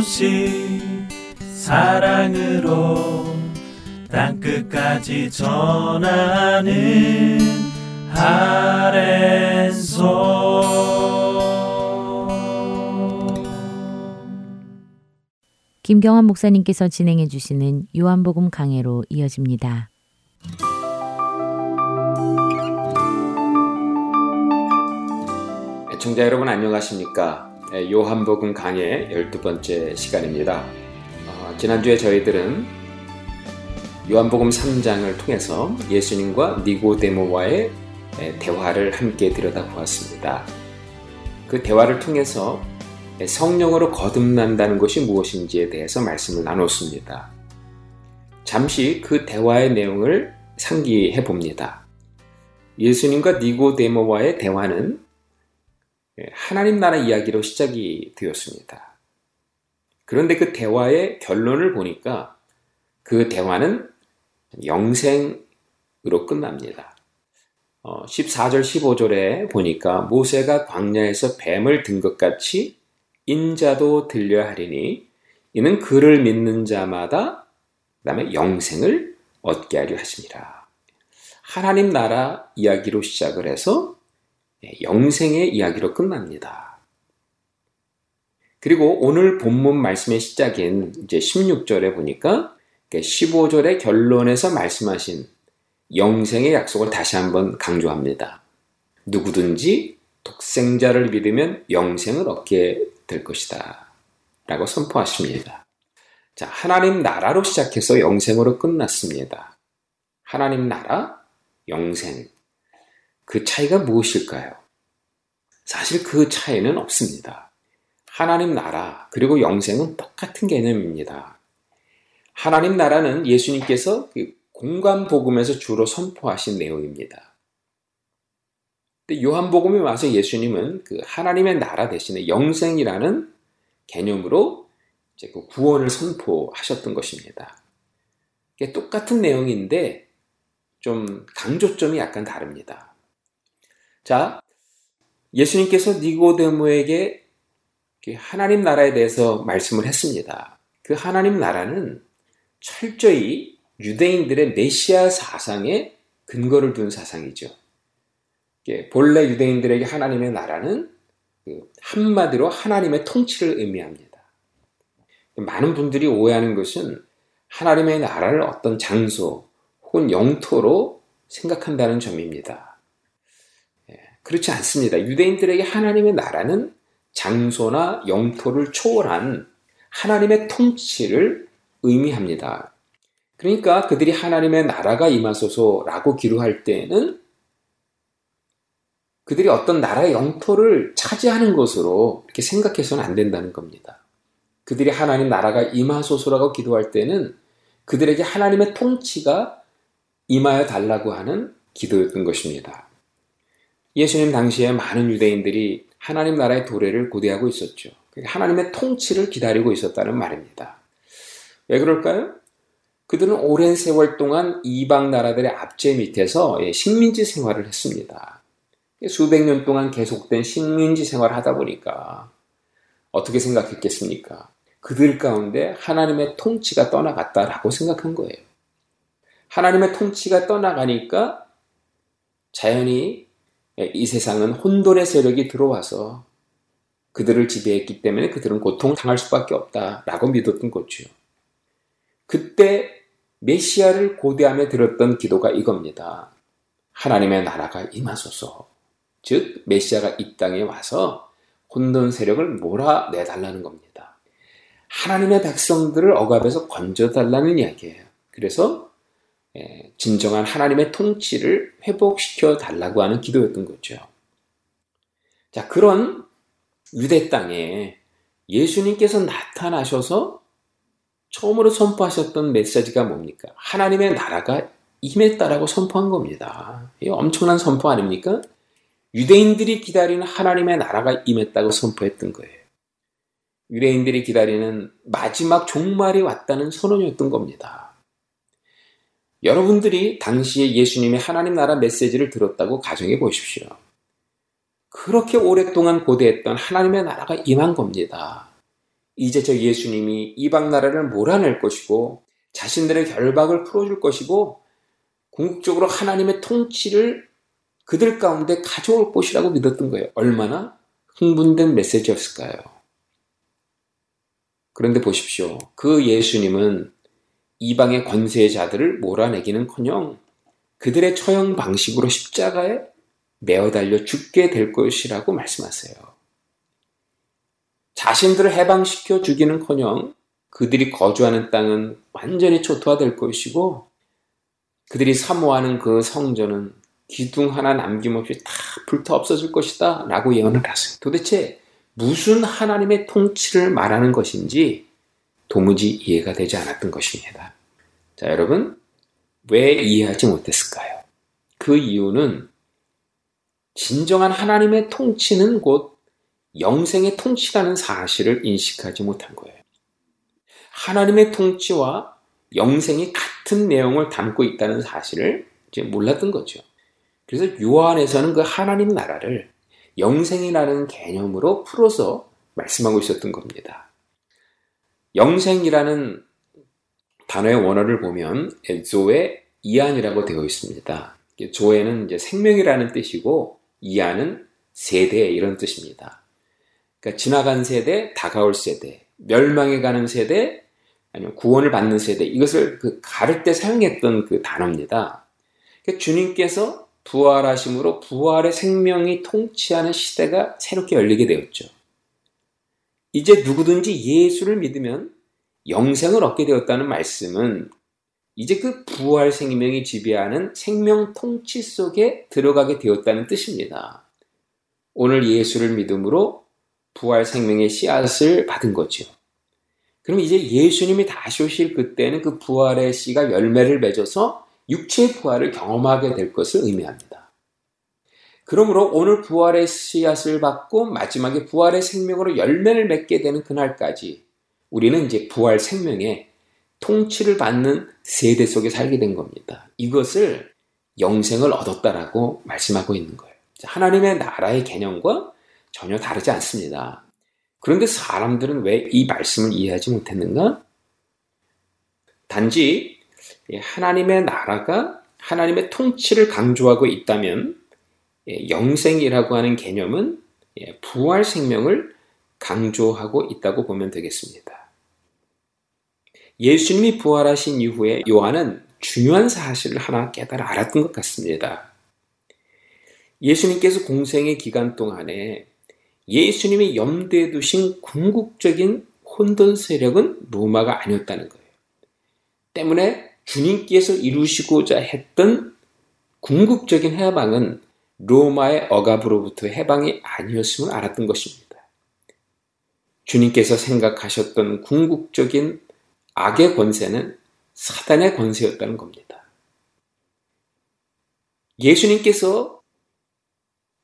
소식 사랑으로 땅끝까지 전하는 아랜소 김경환 목사님께서 진행해 주시는 요한복음 강해로 이어집니다. 애청자 여러분 안녕하십니까? 예, 요한복음 강의 12번째 시간입니다. 어, 지난주에 저희들은 요한복음 3장을 통해서 예수님과 니고데모와의 대화를 함께 들여다보았습니다. 그 대화를 통해서 성령으로 거듭난다는 것이 무엇인지에 대해서 말씀을 나눴습니다. 잠시 그 대화의 내용을 상기해 봅니다. 예수님과 니고데모와의 대화는 하나님 나라 이야기로 시작이 되었습니다. 그런데 그 대화의 결론을 보니까 그 대화는 영생으로 끝납니다. 14절, 어, 15절에 보니까 모세가 광야에서 뱀을 든 것 같이 인자도 들려 하리니 이는 그를 믿는 자마다 그다음에 영생을 얻게 하려 하십니다. 하나님 나라 이야기로 시작을 해서 영생의 이야기로 끝납니다. 그리고 오늘 본문 말씀의 시작인 이제 16절에 보니까 15절의 결론에서 말씀하신 영생의 약속을 다시 한번 강조합니다. 누구든지 독생자를 믿으면 영생을 얻게 될 것이다. 라고 선포하십니다. 자, 하나님 나라로 시작해서 영생으로 끝났습니다. 하나님 나라, 영생. 그 차이가 무엇일까요? 사실 그 차이는 없습니다. 하나님 나라, 그리고 영생은 똑같은 개념입니다. 하나님 나라는 예수님께서 그 공간 복음에서 주로 선포하신 내용입니다. 요한복음에 와서 예수님은 그 하나님의 나라 대신에 영생이라는 개념으로 그 구원을 선포하셨던 것입니다. 똑같은 내용인데 좀 강조점이 약간 다릅니다. 자, 예수님께서 니고데모에게 하나님 나라에 대해서 말씀을 했습니다. 그 하나님 나라는 철저히 유대인들의 메시아 사상에 근거를 둔 사상이죠. 본래 유대인들에게 하나님의 나라는 그 한마디로 하나님의 통치를 의미합니다. 많은 분들이 오해하는 것은 하나님의 나라를 어떤 장소 혹은 영토로 생각한다는 점입니다. 예, 그렇지 않습니다. 유대인들에게 하나님의 나라는 장소나 영토를 초월한 하나님의 통치를 의미합니다. 그러니까 그들이 하나님의 나라가 임하소서라고 기도할 때에는 그들이 어떤 나라의 영토를 차지하는 것으로 이렇게 생각해서는 안 된다는 겁니다. 그들이 하나님 나라가 임하소서라고 기도할 때는 그들에게 하나님의 통치가 임하여 달라고 하는 기도였던 것입니다. 예수님 당시에 많은 유대인들이 하나님 나라의 도래를 고대하고 있었죠. 하나님의 통치를 기다리고 있었다는 말입니다. 왜 그럴까요? 그들은 오랜 세월 동안 이방 나라들의 압제 밑에서 예, 식민지 생활을 했습니다. 수백 년 동안 계속된 식민지 생활을 하다 보니까 어떻게 생각했겠습니까? 그들 가운데 하나님의 통치가 떠나갔다라고 생각한 거예요. 하나님의 통치가 떠나가니까 자연히 예, 이 세상은 혼돈의 세력이 들어와서 그들을 지배했기 때문에 그들은 고통 당할 수밖에 없다라고 믿었던 거죠. 그때 메시아를 고대함에 들었던 기도가 이겁니다. 하나님의 나라가 임하소서. 즉 메시아가 이 땅에 와서 혼돈 세력을 몰아내달라는 겁니다. 하나님의 백성들을 억압에서 건져달라는 이야기예요. 그래서 예, 진정한 하나님의 통치를 회복시켜 달라고 하는 기도였던 거죠. 자, 그런 유대 땅에 예수님께서 나타나셔서 처음으로 선포하셨던 메시지가 뭡니까? 하나님의 나라가 임했다라고 선포한 겁니다. 이 엄청난 선포 아닙니까? 유대인들이 기다리는 하나님의 나라가 임했다고 선포했던 거예요. 유대인들이 기다리는 마지막 종말이 왔다는 선언이었던 겁니다. 여러분들이 당시에 예수님의 하나님 나라 메시지를 들었다고 가정해 보십시오. 그렇게 오랫동안 고대했던 하나님의 나라가 임한 겁니다. 이제 저 예수님이 이방 나라를 몰아낼 것이고 자신들의 결박을 풀어줄 것이고 궁극적으로 하나님의 통치를 그들 가운데 가져올 것이라고 믿었던 거예요. 얼마나 흥분된 메시지였을까요? 그런데 보십시오. 그 예수님은 이방의 권세의 자들을 몰아내기는 커녕 그들의 처형 방식으로 십자가에 매어 달려 죽게 될 것이라고 말씀하세요. 자신들을 해방시켜 주기는커녕 그들이 거주하는 땅은 완전히 초토화될 것이고 그들이 사모하는 그 성전은 기둥 하나 남김없이 다 불타 없어질 것이다 라고 예언을 하세요. 도대체 무슨 하나님의 통치를 말하는 것인지 도무지 이해가 되지 않았던 것입니다. 자, 여러분, 왜 이해하지 못했을까요? 그 이유는 진정한 하나님의 통치는 곧 영생의 통치라는 사실을 인식하지 못한 거예요. 하나님의 통치와 영생이 같은 내용을 담고 있다는 사실을 이제 몰랐던 거죠. 그래서 요한에서는 그 하나님 나라를 영생이라는 개념으로 풀어서 말씀하고 있었던 겁니다. 영생이라는 단어의 원어를 보면 조의 이안이라고 되어 있습니다. 조에는 이제 생명이라는 뜻이고 이안은 세대 이런 뜻입니다. 그러니까 지나간 세대, 다가올 세대, 멸망해 가는 세대, 아니면 구원을 받는 세대 이것을 그 가를 때 사용했던 그 단어입니다. 그러니까 주님께서 부활하심으로 부활의 생명이 통치하는 시대가 새롭게 열리게 되었죠. 이제 누구든지 예수를 믿으면 영생을 얻게 되었다는 말씀은 이제 그 부활 생명이 지배하는 생명 통치 속에 들어가게 되었다는 뜻입니다. 오늘 예수를 믿음으로 부활 생명의 씨앗을 받은 거죠. 그럼 이제 예수님이 다시 오실 그때는 그 부활의 씨가 열매를 맺어서 육체의 부활을 경험하게 될 것을 의미합니다. 그러므로 오늘 부활의 씨앗을 받고 마지막에 부활의 생명으로 열매를 맺게 되는 그날까지 우리는 이제 부활 생명의 통치를 받는 세대 속에 살게 된 겁니다. 이것을 영생을 얻었다라고 말씀하고 있는 거예요. 하나님의 나라의 개념과 전혀 다르지 않습니다. 그런데 사람들은 왜 이 말씀을 이해하지 못했는가? 단지 하나님의 나라가 하나님의 통치를 강조하고 있다면 예, 영생이라고 하는 개념은 예, 부활 생명을 강조하고 있다고 보면 되겠습니다. 예수님이 부활하신 이후에 요한은 중요한 사실을 하나 깨달아 알았던 것 같습니다. 예수님께서 공생의 기간 동안에 예수님이 염두에 두신 궁극적인 혼돈 세력은 로마가 아니었다는 거예요. 때문에 주님께서 이루시고자 했던 궁극적인 해방은 로마의 억압으로부터 해방이 아니었음을 알았던 것입니다. 주님께서 생각하셨던 궁극적인 악의 권세는 사단의 권세였다는 겁니다. 예수님께서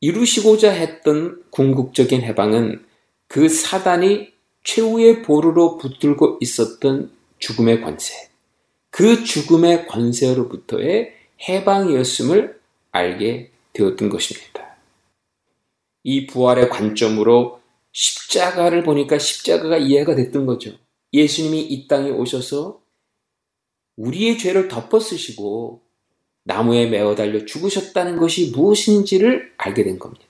이루시고자 했던 궁극적인 해방은 그 사단이 최후의 보루로 붙들고 있었던 죽음의 권세, 그 죽음의 권세로부터의 해방이었음을 알게 되었던 것입니다. 이 부활의 관점으로 십자가를 보니까 십자가가 이해가 됐던 거죠. 예수님이 이 땅에 오셔서 우리의 죄를 덮어 쓰시고 나무에 매어 달려 죽으셨다는 것이 무엇인지를 알게 된 겁니다.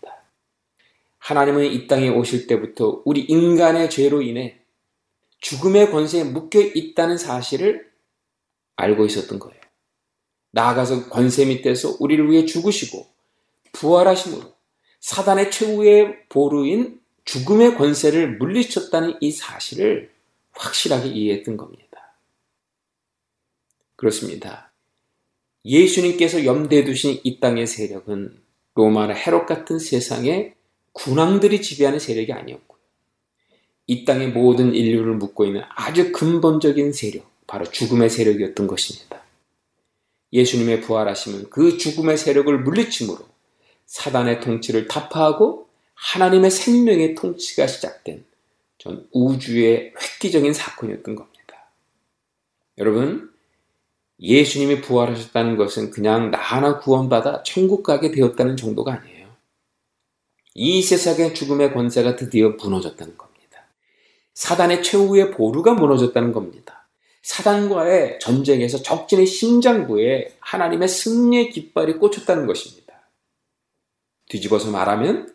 하나님은 이 땅에 오실 때부터 우리 인간의 죄로 인해 죽음의 권세에 묶여 있다는 사실을 알고 있었던 거예요. 나아가서 권세 밑에서 우리를 위해 죽으시고 부활하심으로 사단의 최후의 보루인 죽음의 권세를 물리쳤다는 이 사실을 확실하게 이해했던 겁니다. 그렇습니다. 예수님께서 염두에 두신 이 땅의 세력은 로마나 헤롯 같은 세상의 군왕들이 지배하는 세력이 아니었고요. 이 땅의 모든 인류를 묶고 있는 아주 근본적인 세력, 바로 죽음의 세력이었던 것입니다. 예수님의 부활하심은 그 죽음의 세력을 물리침으로 사단의 통치를 타파하고 하나님의 생명의 통치가 시작된 전 우주의 획기적인 사건이었던 겁니다. 여러분, 예수님이 부활하셨다는 것은 그냥 나 하나 구원받아 천국 가게 되었다는 정도가 아니에요. 이 세상의 죽음의 권세가 드디어 무너졌다는 겁니다. 사단의 최후의 보루가 무너졌다는 겁니다. 사단과의 전쟁에서 적진의 심장부에 하나님의 승리의 깃발이 꽂혔다는 것입니다. 뒤집어서 말하면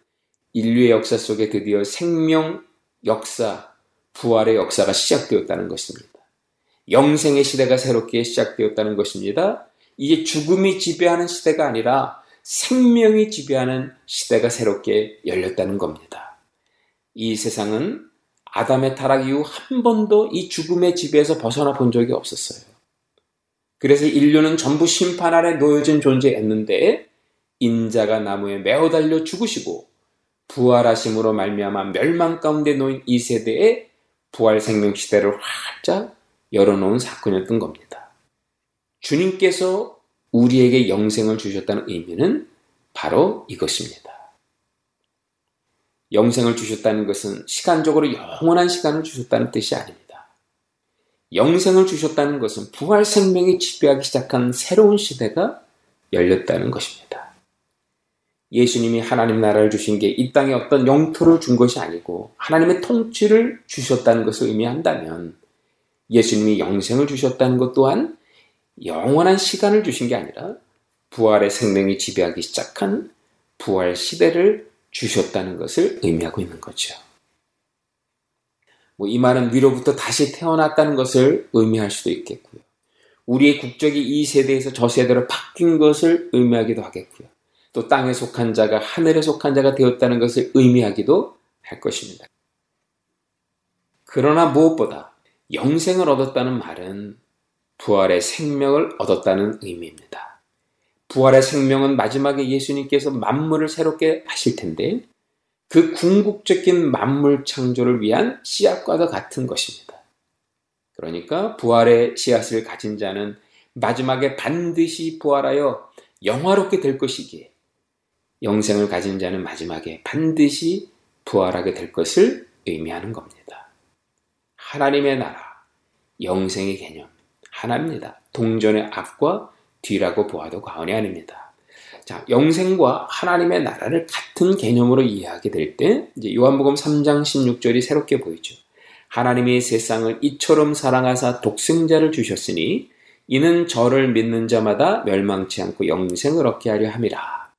인류의 역사 속에 드디어 생명 역사, 부활의 역사가 시작되었다는 것입니다. 영생의 시대가 새롭게 시작되었다는 것입니다. 이제 죽음이 지배하는 시대가 아니라 생명이 지배하는 시대가 새롭게 열렸다는 겁니다. 이 세상은 아담의 타락 이후 한 번도 이 죽음의 지배에서 벗어나 본 적이 없었어요. 그래서 인류는 전부 심판 아래 놓여진 존재였는데 인자가 나무에 매어 달려 죽으시고 부활하심으로 말미암아 멸망 가운데 놓인 이 세대에 부활 생명 시대를 활짝 열어놓은 사건이었던 겁니다. 주님께서 우리에게 영생을 주셨다는 의미는 바로 이것입니다. 영생을 주셨다는 것은 시간적으로 영원한 시간을 주셨다는 뜻이 아닙니다. 영생을 주셨다는 것은 부활 생명이 지배하기 시작한 새로운 시대가 열렸다는 것입니다. 예수님이 하나님 나라를 주신 게 이 땅에 어떤 영토를 준 것이 아니고 하나님의 통치를 주셨다는 것을 의미한다면 예수님이 영생을 주셨다는 것 또한 영원한 시간을 주신 게 아니라 부활의 생명이 지배하기 시작한 부활 시대를 주셨다는 것을 의미하고 있는 거죠. 뭐 이 말은 위로부터 다시 태어났다는 것을 의미할 수도 있겠고요. 우리의 국적이 이 세대에서 저 세대로 바뀐 것을 의미하기도 하겠고요. 또 땅에 속한 자가 하늘에 속한 자가 되었다는 것을 의미하기도 할 것입니다. 그러나 무엇보다 영생을 얻었다는 말은 부활의 생명을 얻었다는 의미입니다. 부활의 생명은 마지막에 예수님께서 만물을 새롭게 하실 텐데 그 궁극적인 만물 창조를 위한 씨앗과도 같은 것입니다. 그러니까 부활의 씨앗을 가진 자는 마지막에 반드시 부활하여 영화롭게 될 것이기에 영생을 가진 자는 마지막에 반드시 부활하게 될 것을 의미하는 겁니다. 하나님의 나라, 영생의 개념, 하나입니다. 동전의 앞과 뒤라고 보아도 과언이 아닙니다. 자, 영생과 하나님의 나라를 같은 개념으로 이해하게 될 때, 이제 요한복음 3장 16절이 새롭게 보이죠. 하나님이 세상을 이처럼 사랑하사 독생자를 주셨으니 이는 저를 믿는 자마다 멸망치 않고 영생을 얻게 하려 함이라.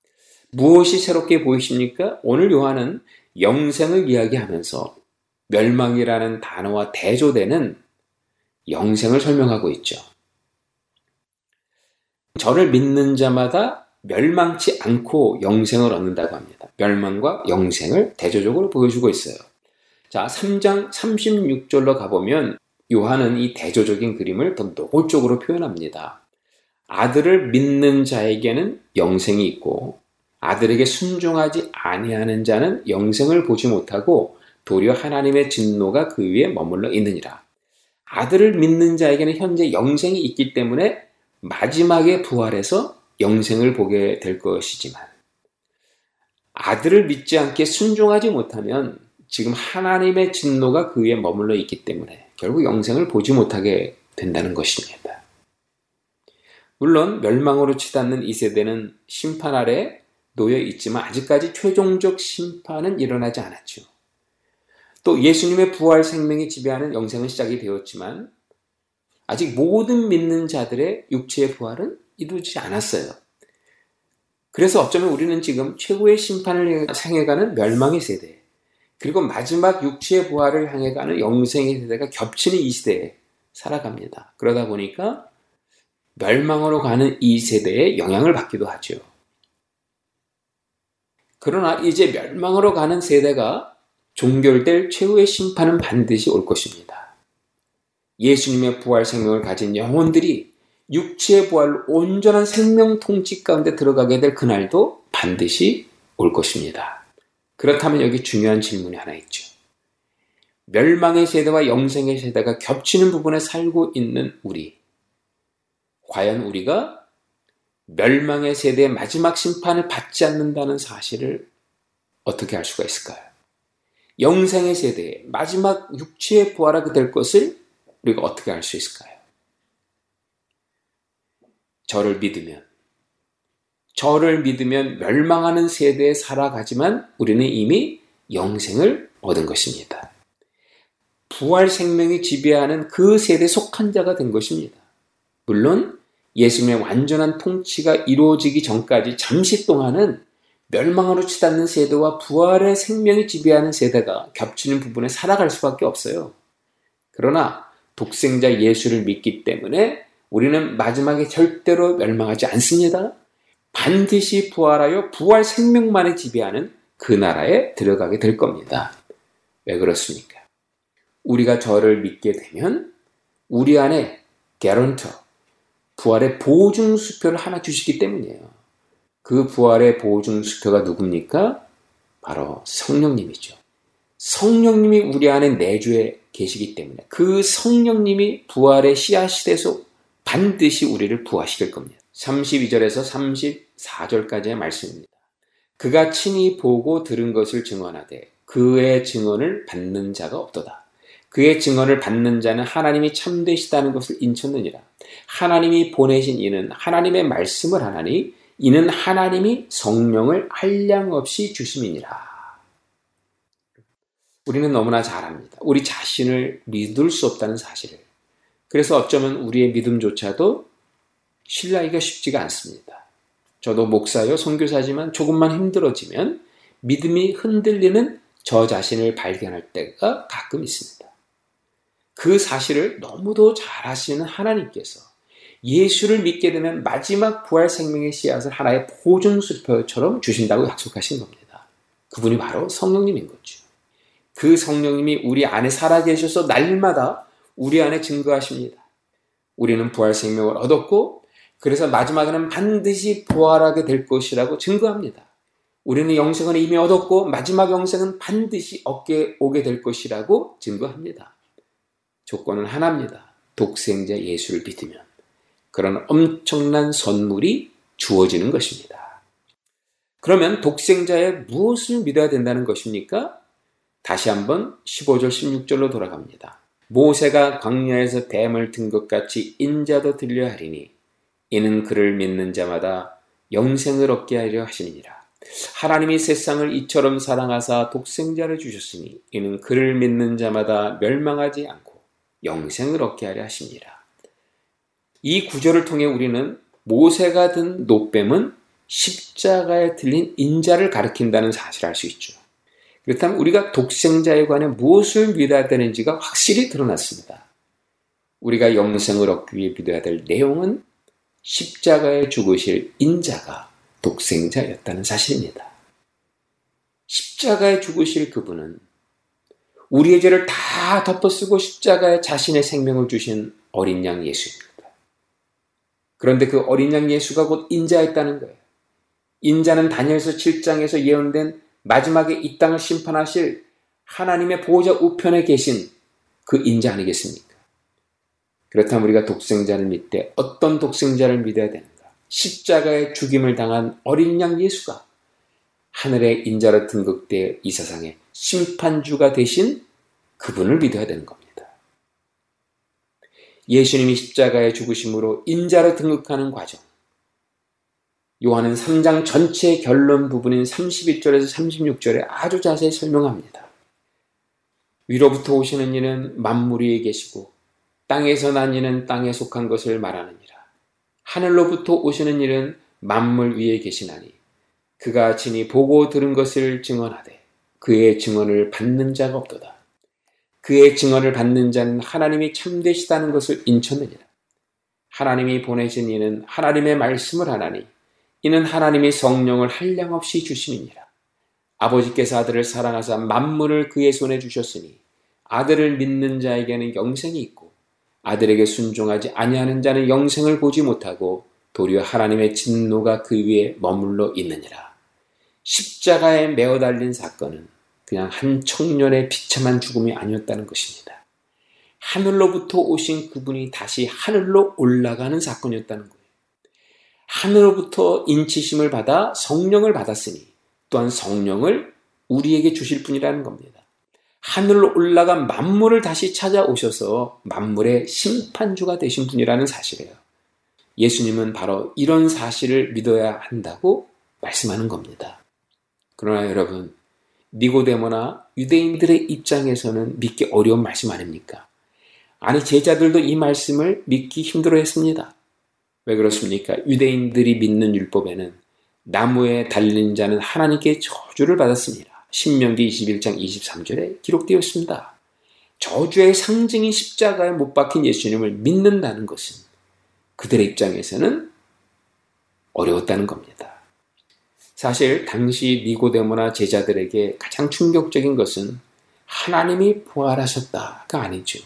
무엇이 새롭게 보이십니까? 오늘 요한은 영생을 이야기하면서 멸망이라는 단어와 대조되는 영생을 설명하고 있죠. 저를 믿는 자마다 멸망치 않고 영생을 얻는다고 합니다. 멸망과 영생을 대조적으로 보여주고 있어요. 자, 3장 36절로 가보면 요한은 이 대조적인 그림을 더 노골적으로 표현합니다. 아들을 믿는 자에게는 영생이 있고 아들에게 순종하지 아니하는 자는 영생을 보지 못하고 도리어 하나님의 진노가 그 위에 머물러 있느니라. 아들을 믿는 자에게는 현재 영생이 있기 때문에 마지막에 부활해서 영생을 보게 될 것이지만 아들을 믿지 않게 순종하지 못하면 지금 하나님의 진노가 그 위에 머물러 있기 때문에 결국 영생을 보지 못하게 된다는 것입니다. 물론 멸망으로 치닫는 이 세대는 심판 아래 놓여 있지만 아직까지 최종적 심판은 일어나지 않았죠. 또 예수님의 부활 생명이 지배하는 영생은 시작이 되었지만 아직 모든 믿는 자들의 육체의 부활은 이루지 않았어요. 그래서 어쩌면 우리는 지금 최고의 심판을 향해 가는 멸망의 세대, 그리고 마지막 육체의 부활을 향해 가는 영생의 세대가 겹치는 이 시대에 살아갑니다. 그러다 보니까 멸망으로 가는 이 세대에 영향을 받기도 하죠. 그러나 이제 멸망으로 가는 세대가 종결될 최후의 심판은 반드시 올 것입니다. 예수님의 부활 생명을 가진 영혼들이 육체의 부활 온전한 생명 통치 가운데 들어가게 될 그날도 반드시 올 것입니다. 그렇다면 여기 중요한 질문이 하나 있죠. 멸망의 세대와 영생의 세대가 겹치는 부분에 살고 있는 우리. 과연 우리가 멸망의 세대의 마지막 심판을 받지 않는다는 사실을 어떻게 알 수가 있을까요? 영생의 세대의 마지막 육체의 부활하게 될 것을 우리가 어떻게 알 수 있을까요? 저를 믿으면 저를 믿으면 멸망하는 세대에 살아가지만 우리는 이미 영생을 얻은 것입니다. 부활 생명이 지배하는 그 세대에 속한 자가 된 것입니다. 물론 예수님의 완전한 통치가 이루어지기 전까지 잠시 동안은 멸망으로 치닫는 세대와 부활의 생명이 지배하는 세대가 겹치는 부분에 살아갈 수밖에 없어요. 그러나 독생자 예수를 믿기 때문에 우리는 마지막에 절대로 멸망하지 않습니다. 반드시 부활하여 부활 생명만을 지배하는 그 나라에 들어가게 될 겁니다. 왜 그렇습니까? 우리가 저를 믿게 되면 우리 안에 개런터, 부활의 보증 수표를 하나 주시기 때문이에요. 그 부활의 보증 수표가 누굽니까? 바로 성령님이죠. 성령님이 우리 안에 내주에 계시기 때문에 그 성령님이 부활의 씨앗이 돼서 반드시 우리를 부활시킬 겁니다. 32절에서 34절까지의 말씀입니다. 그가 친히 보고 들은 것을 증언하되 그의 증언을 받는 자가 없도다. 그의 증언을 받는 자는 하나님이 참되시다는 것을 인쳤느니라. 하나님이 보내신 이는 하나님의 말씀을 하나니 이는 하나님이 성령을 한량 없이 주심이니라. 우리는 너무나 잘 압니다. 우리 자신을 믿을 수 없다는 사실을. 그래서 어쩌면 우리의 믿음조차도 신뢰하기가 쉽지가 않습니다. 저도 목사요, 선교사지만 조금만 힘들어지면 믿음이 흔들리는 저 자신을 발견할 때가 가끔 있습니다. 그 사실을 너무도 잘 아시는 하나님께서 예수를 믿게 되면 마지막 부활 생명의 씨앗을 하나의 보증수표처럼 주신다고 약속하신 겁니다. 그분이 바로 성령님인 거죠. 그 성령님이 우리 안에 살아계셔서 날마다 우리 안에 증거하십니다. 우리는 부활 생명을 얻었고 그래서 마지막에는 반드시 부활하게 될 것이라고 증거합니다. 우리는 영생을 이미 얻었고 마지막 영생은 반드시 얻게 오게 될 것이라고 증거합니다. 조건은 하나입니다. 독생자 예수를 믿으면 그런 엄청난 선물이 주어지는 것입니다. 그러면 독생자의 무엇을 믿어야 된다는 것입니까? 다시 한번 15절 16절로 돌아갑니다. 모세가 광야에서 뱀을 든 것 같이 인자도 들려 하리니 이는 그를 믿는 자마다 영생을 얻게 하려 하시니라. 하나님이 세상을 이처럼 사랑하사 독생자를 주셨으니 이는 그를 믿는 자마다 멸망하지 않고 영생을 얻게 하려 하시니라. 이 구절을 통해 우리는 모세가 든 노뱀은 십자가에 들린 인자를 가리킨다는 사실을 알 수 있죠. 그렇다면 우리가 독생자에 관해 무엇을 믿어야 되는지가 확실히 드러났습니다. 우리가 영생을 얻기 위해 믿어야 될 내용은 십자가에 죽으실 인자가 독생자였다는 사실입니다. 십자가에 죽으실 그분은 우리의 죄를 다 덮어쓰고 십자가에 자신의 생명을 주신 어린 양 예수입니다. 그런데 그 어린 양 예수가 곧 인자였다는 거예요. 인자는 다니엘서 7장에서 예언된 마지막에 이 땅을 심판하실 하나님의 보호자 우편에 계신 그 인자 아니겠습니까? 그렇다면 우리가 독생자를 믿되 어떤 독생자를 믿어야 되는가? 십자가의 죽임을 당한 어린 양 예수가 하늘의 인자로 등극되어 이 세상에 심판주가 되신 그분을 믿어야 되는 겁니다. 예수님이 십자가에 죽으심으로 인자로 등극하는 과정. 요한은 3장 전체 결론 부분인 31절에서 36절에 아주 자세히 설명합니다. 위로부터 오시는 이는 만물 위에 계시고 땅에서 난 이는 땅에 속한 것을 말하느니라. 하늘로부터 오시는 이는 만물 위에 계시나니 그가 친히 보고 들은 것을 증언하되 그의 증언을 받는 자가 없도다. 그의 증언을 받는 자는 하나님이 참되시다는 것을 인쳤느니라. 하나님이 보내신 이는 하나님의 말씀을 하나니 이는 하나님이 성령을 한량없이 주심이니라. 아버지께서 아들을 사랑하사 만물을 그의 손에 주셨으니 아들을 믿는 자에게는 영생이 있고 아들에게 순종하지 아니하는 자는 영생을 보지 못하고 도리어 하나님의 진노가 그 위에 머물러 있느니라. 십자가에 매어 달린 사건은 그냥 한 청년의 비참한 죽음이 아니었다는 것입니다. 하늘로부터 오신 그분이 다시 하늘로 올라가는 사건이었다는 거예요. 하늘로부터 인치심을 받아 성령을 받았으니 또한 성령을 우리에게 주실 분이라는 겁니다. 하늘로 올라간 만물을 다시 찾아오셔서 만물의 심판주가 되신 분이라는 사실이에요. 예수님은 바로 이런 사실을 믿어야 한다고 말씀하는 겁니다. 그러나 여러분, 니고데모나 유대인들의 입장에서는 믿기 어려운 말씀 아닙니까? 아니, 제자들도 이 말씀을 믿기 힘들어 했습니다. 왜 그렇습니까? 유대인들이 믿는 율법에는 나무에 달린 자는 하나님께 저주를 받았습니다. 신명기 21장 23절에 기록되어 있습니다. 저주의 상징인 십자가에 못 박힌 예수님을 믿는다는 것은 그들의 입장에서는 어려웠다는 겁니다. 사실 당시 니고데모나 제자들에게 가장 충격적인 것은 하나님이 부활하셨다가 아니죠.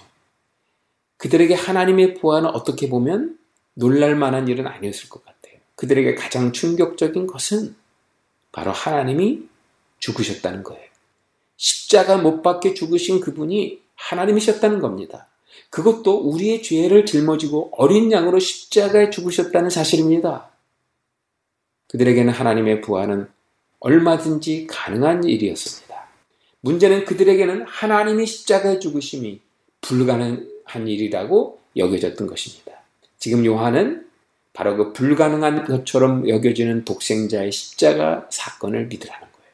그들에게 하나님의 부활은 어떻게 보면 놀랄 만한 일은 아니었을 것 같아요. 그들에게 가장 충격적인 것은 바로 하나님이 죽으셨다는 거예요. 십자가 못 박혀 죽으신 그분이 하나님이셨다는 겁니다. 그것도 우리의 죄를 짊어지고 어린 양으로 십자가에 죽으셨다는 사실입니다. 그들에게는 하나님의 부활은 얼마든지 가능한 일이었습니다. 문제는 그들에게는 하나님이 십자가에 죽으심이 불가능한 일이라고 여겨졌던 것입니다. 지금 요한은 바로 그 불가능한 것처럼 여겨지는 독생자의 십자가 사건을 믿으라는 거예요.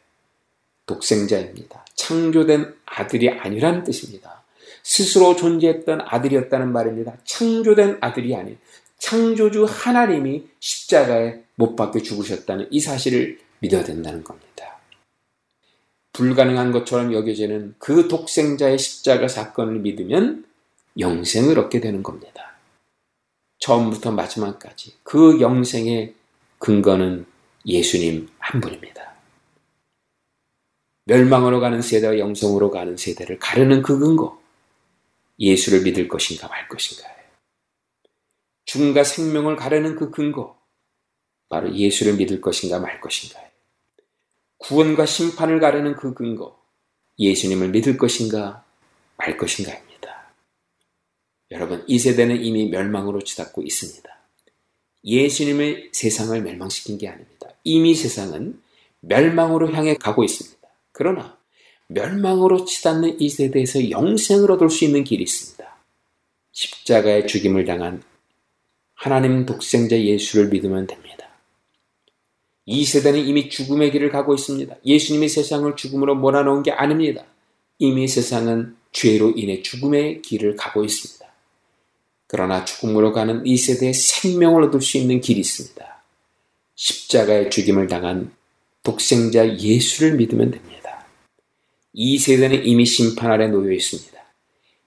독생자입니다. 창조된 아들이 아니라는 뜻입니다. 스스로 존재했던 아들이었다는 말입니다. 창조된 아들이 아닌 창조주 하나님이 십자가에 못 박혀 죽으셨다는 이 사실을 믿어야 된다는 겁니다. 불가능한 것처럼 여겨지는 그 독생자의 십자가 사건을 믿으면 영생을 얻게 되는 겁니다. 처음부터 마지막까지 그 영생의 근거는 예수님 한 분입니다. 멸망으로 가는 세대와 영성으로 가는 세대를 가르는 그 근거, 예수를 믿을 것인가 말 것인가요? 죽음과 생명을 가르는 그 근거, 바로 예수를 믿을 것인가 말 것인가요? 구원과 심판을 가르는 그 근거, 예수님을 믿을 것인가 말 것인가입니다. 여러분, 이 세대는 이미 멸망으로 치닫고 있습니다. 예수님의 세상을 멸망시킨 게 아닙니다. 이미 세상은 멸망으로 향해 가고 있습니다. 그러나 멸망으로 치닫는 이 세대에서 영생을 얻을 수 있는 길이 있습니다. 십자가의 죽임을 당한 하나님 독생자 예수를 믿으면 됩니다. 이 세대는 이미 죽음의 길을 가고 있습니다. 예수님이 세상을 죽음으로 몰아넣은 게 아닙니다. 이미 세상은 죄로 인해 죽음의 길을 가고 있습니다. 그러나 죽음으로 가는 이 세대에 생명을 얻을 수 있는 길이 있습니다. 십자가의 죽임을 당한 독생자 예수를 믿으면 됩니다. 이 세대는 이미 심판 아래 놓여 있습니다.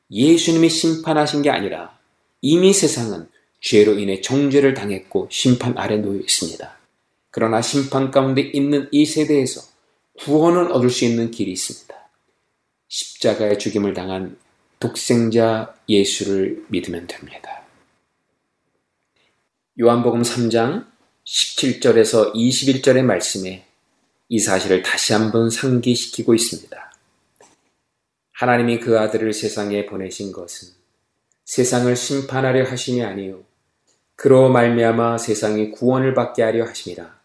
예수님이 심판하신 게 아니라 이미 세상은 죄로 인해 정죄를 당했고 심판 아래 놓여 있습니다. 그러나 심판 가운데 있는 이 세대에서 구원을 얻을 수 있는 길이 있습니다. 십자가의 죽임을 당한 독생자 예수를 믿으면 됩니다. 요한복음 3장 17절에서 21절의 말씀에 이 사실을 다시 한번 상기시키고 있습니다. 하나님이 그 아들을 세상에 보내신 것은 세상을 심판하려 하심이 아니요 그로 말미암아 세상이 구원을 받게 하려 하심이라.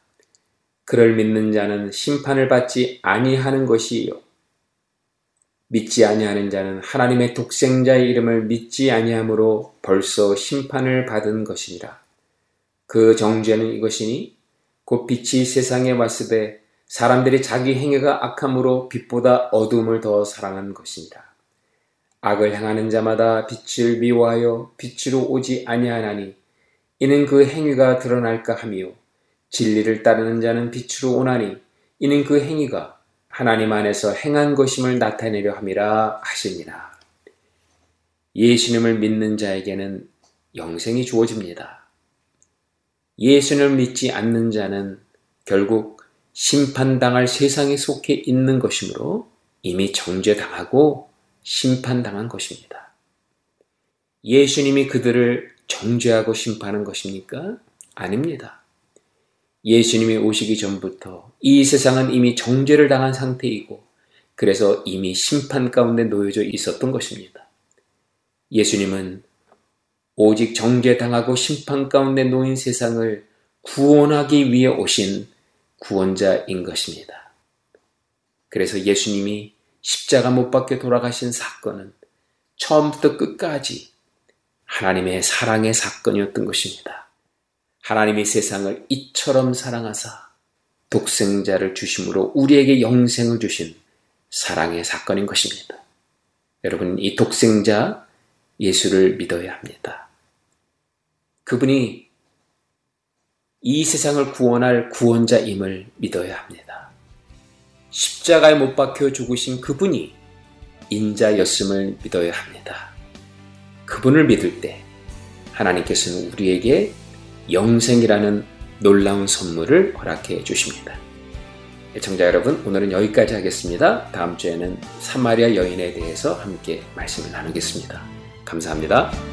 그를 믿는 자는 심판을 받지 아니하는 것이요 믿지 아니하는 자는 하나님의 독생자의 이름을 믿지 아니하므로 벌써 심판을 받은 것이니라. 그 정죄는 이것이니 곧 빛이 세상에 왔으되 사람들이 자기 행위가 악함으로 빛보다 어둠을 더 사랑한 것이니라. 악을 행하는 자마다 빛을 미워하여 빛으로 오지 아니하나니 이는 그 행위가 드러날까 하며 진리를 따르는 자는 빛으로 오나니 이는 그 행위가 하나님 안에서 행한 것임을 나타내려 함이라 하시니라. 예수님을 믿는 자에게는 영생이 주어집니다. 예수님을 믿지 않는 자는 결국 심판당할 세상에 속해 있는 것이므로 이미 정죄당하고 심판당한 것입니다. 예수님이 그들을 정죄하고 심판한 것입니까? 아닙니다. 예수님이 오시기 전부터 이 세상은 이미 정죄를 당한 상태이고 그래서 이미 심판 가운데 놓여져 있었던 것입니다. 예수님은 오직 정죄당하고 심판 가운데 놓인 세상을 구원하기 위해 오신 구원자인 것입니다. 그래서 예수님이 십자가 못 박혀 돌아가신 사건은 처음부터 끝까지 하나님의 사랑의 사건이었던 것입니다. 하나님이 세상을 이처럼 사랑하사 독생자를 주심으로 우리에게 영생을 주신 사랑의 사건인 것입니다. 여러분, 이 독생자 예수를 믿어야 합니다. 그분이 이 세상을 구원할 구원자임을 믿어야 합니다. 십자가에 못 박혀 죽으신 그분이 인자였음을 믿어야 합니다. 그분을 믿을 때 하나님께서는 우리에게 영생이라는 놀라운 선물을 허락해 주십니다. 애청자 여러분, 오늘은 여기까지 하겠습니다. 다음 주에는 사마리아 여인에 대해서 함께 말씀을 나누겠습니다. 감사합니다.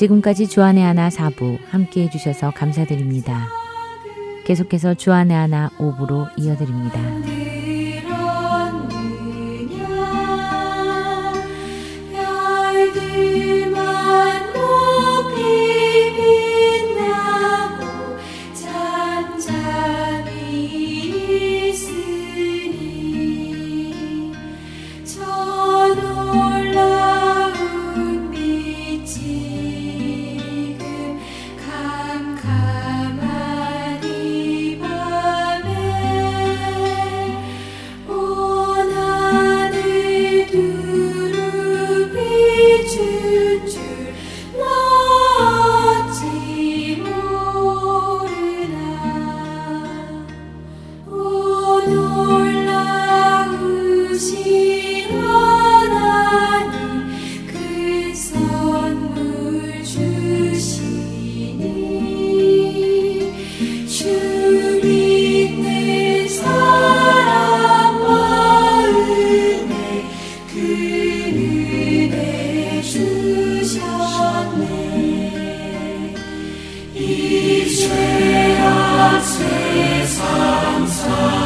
지금까지 주안의 하나 사부 함께 해주셔서 감사드립니다. 계속해서 주안의 하나 5부로 이어드립니다. 주 Ich will, dass es am Sand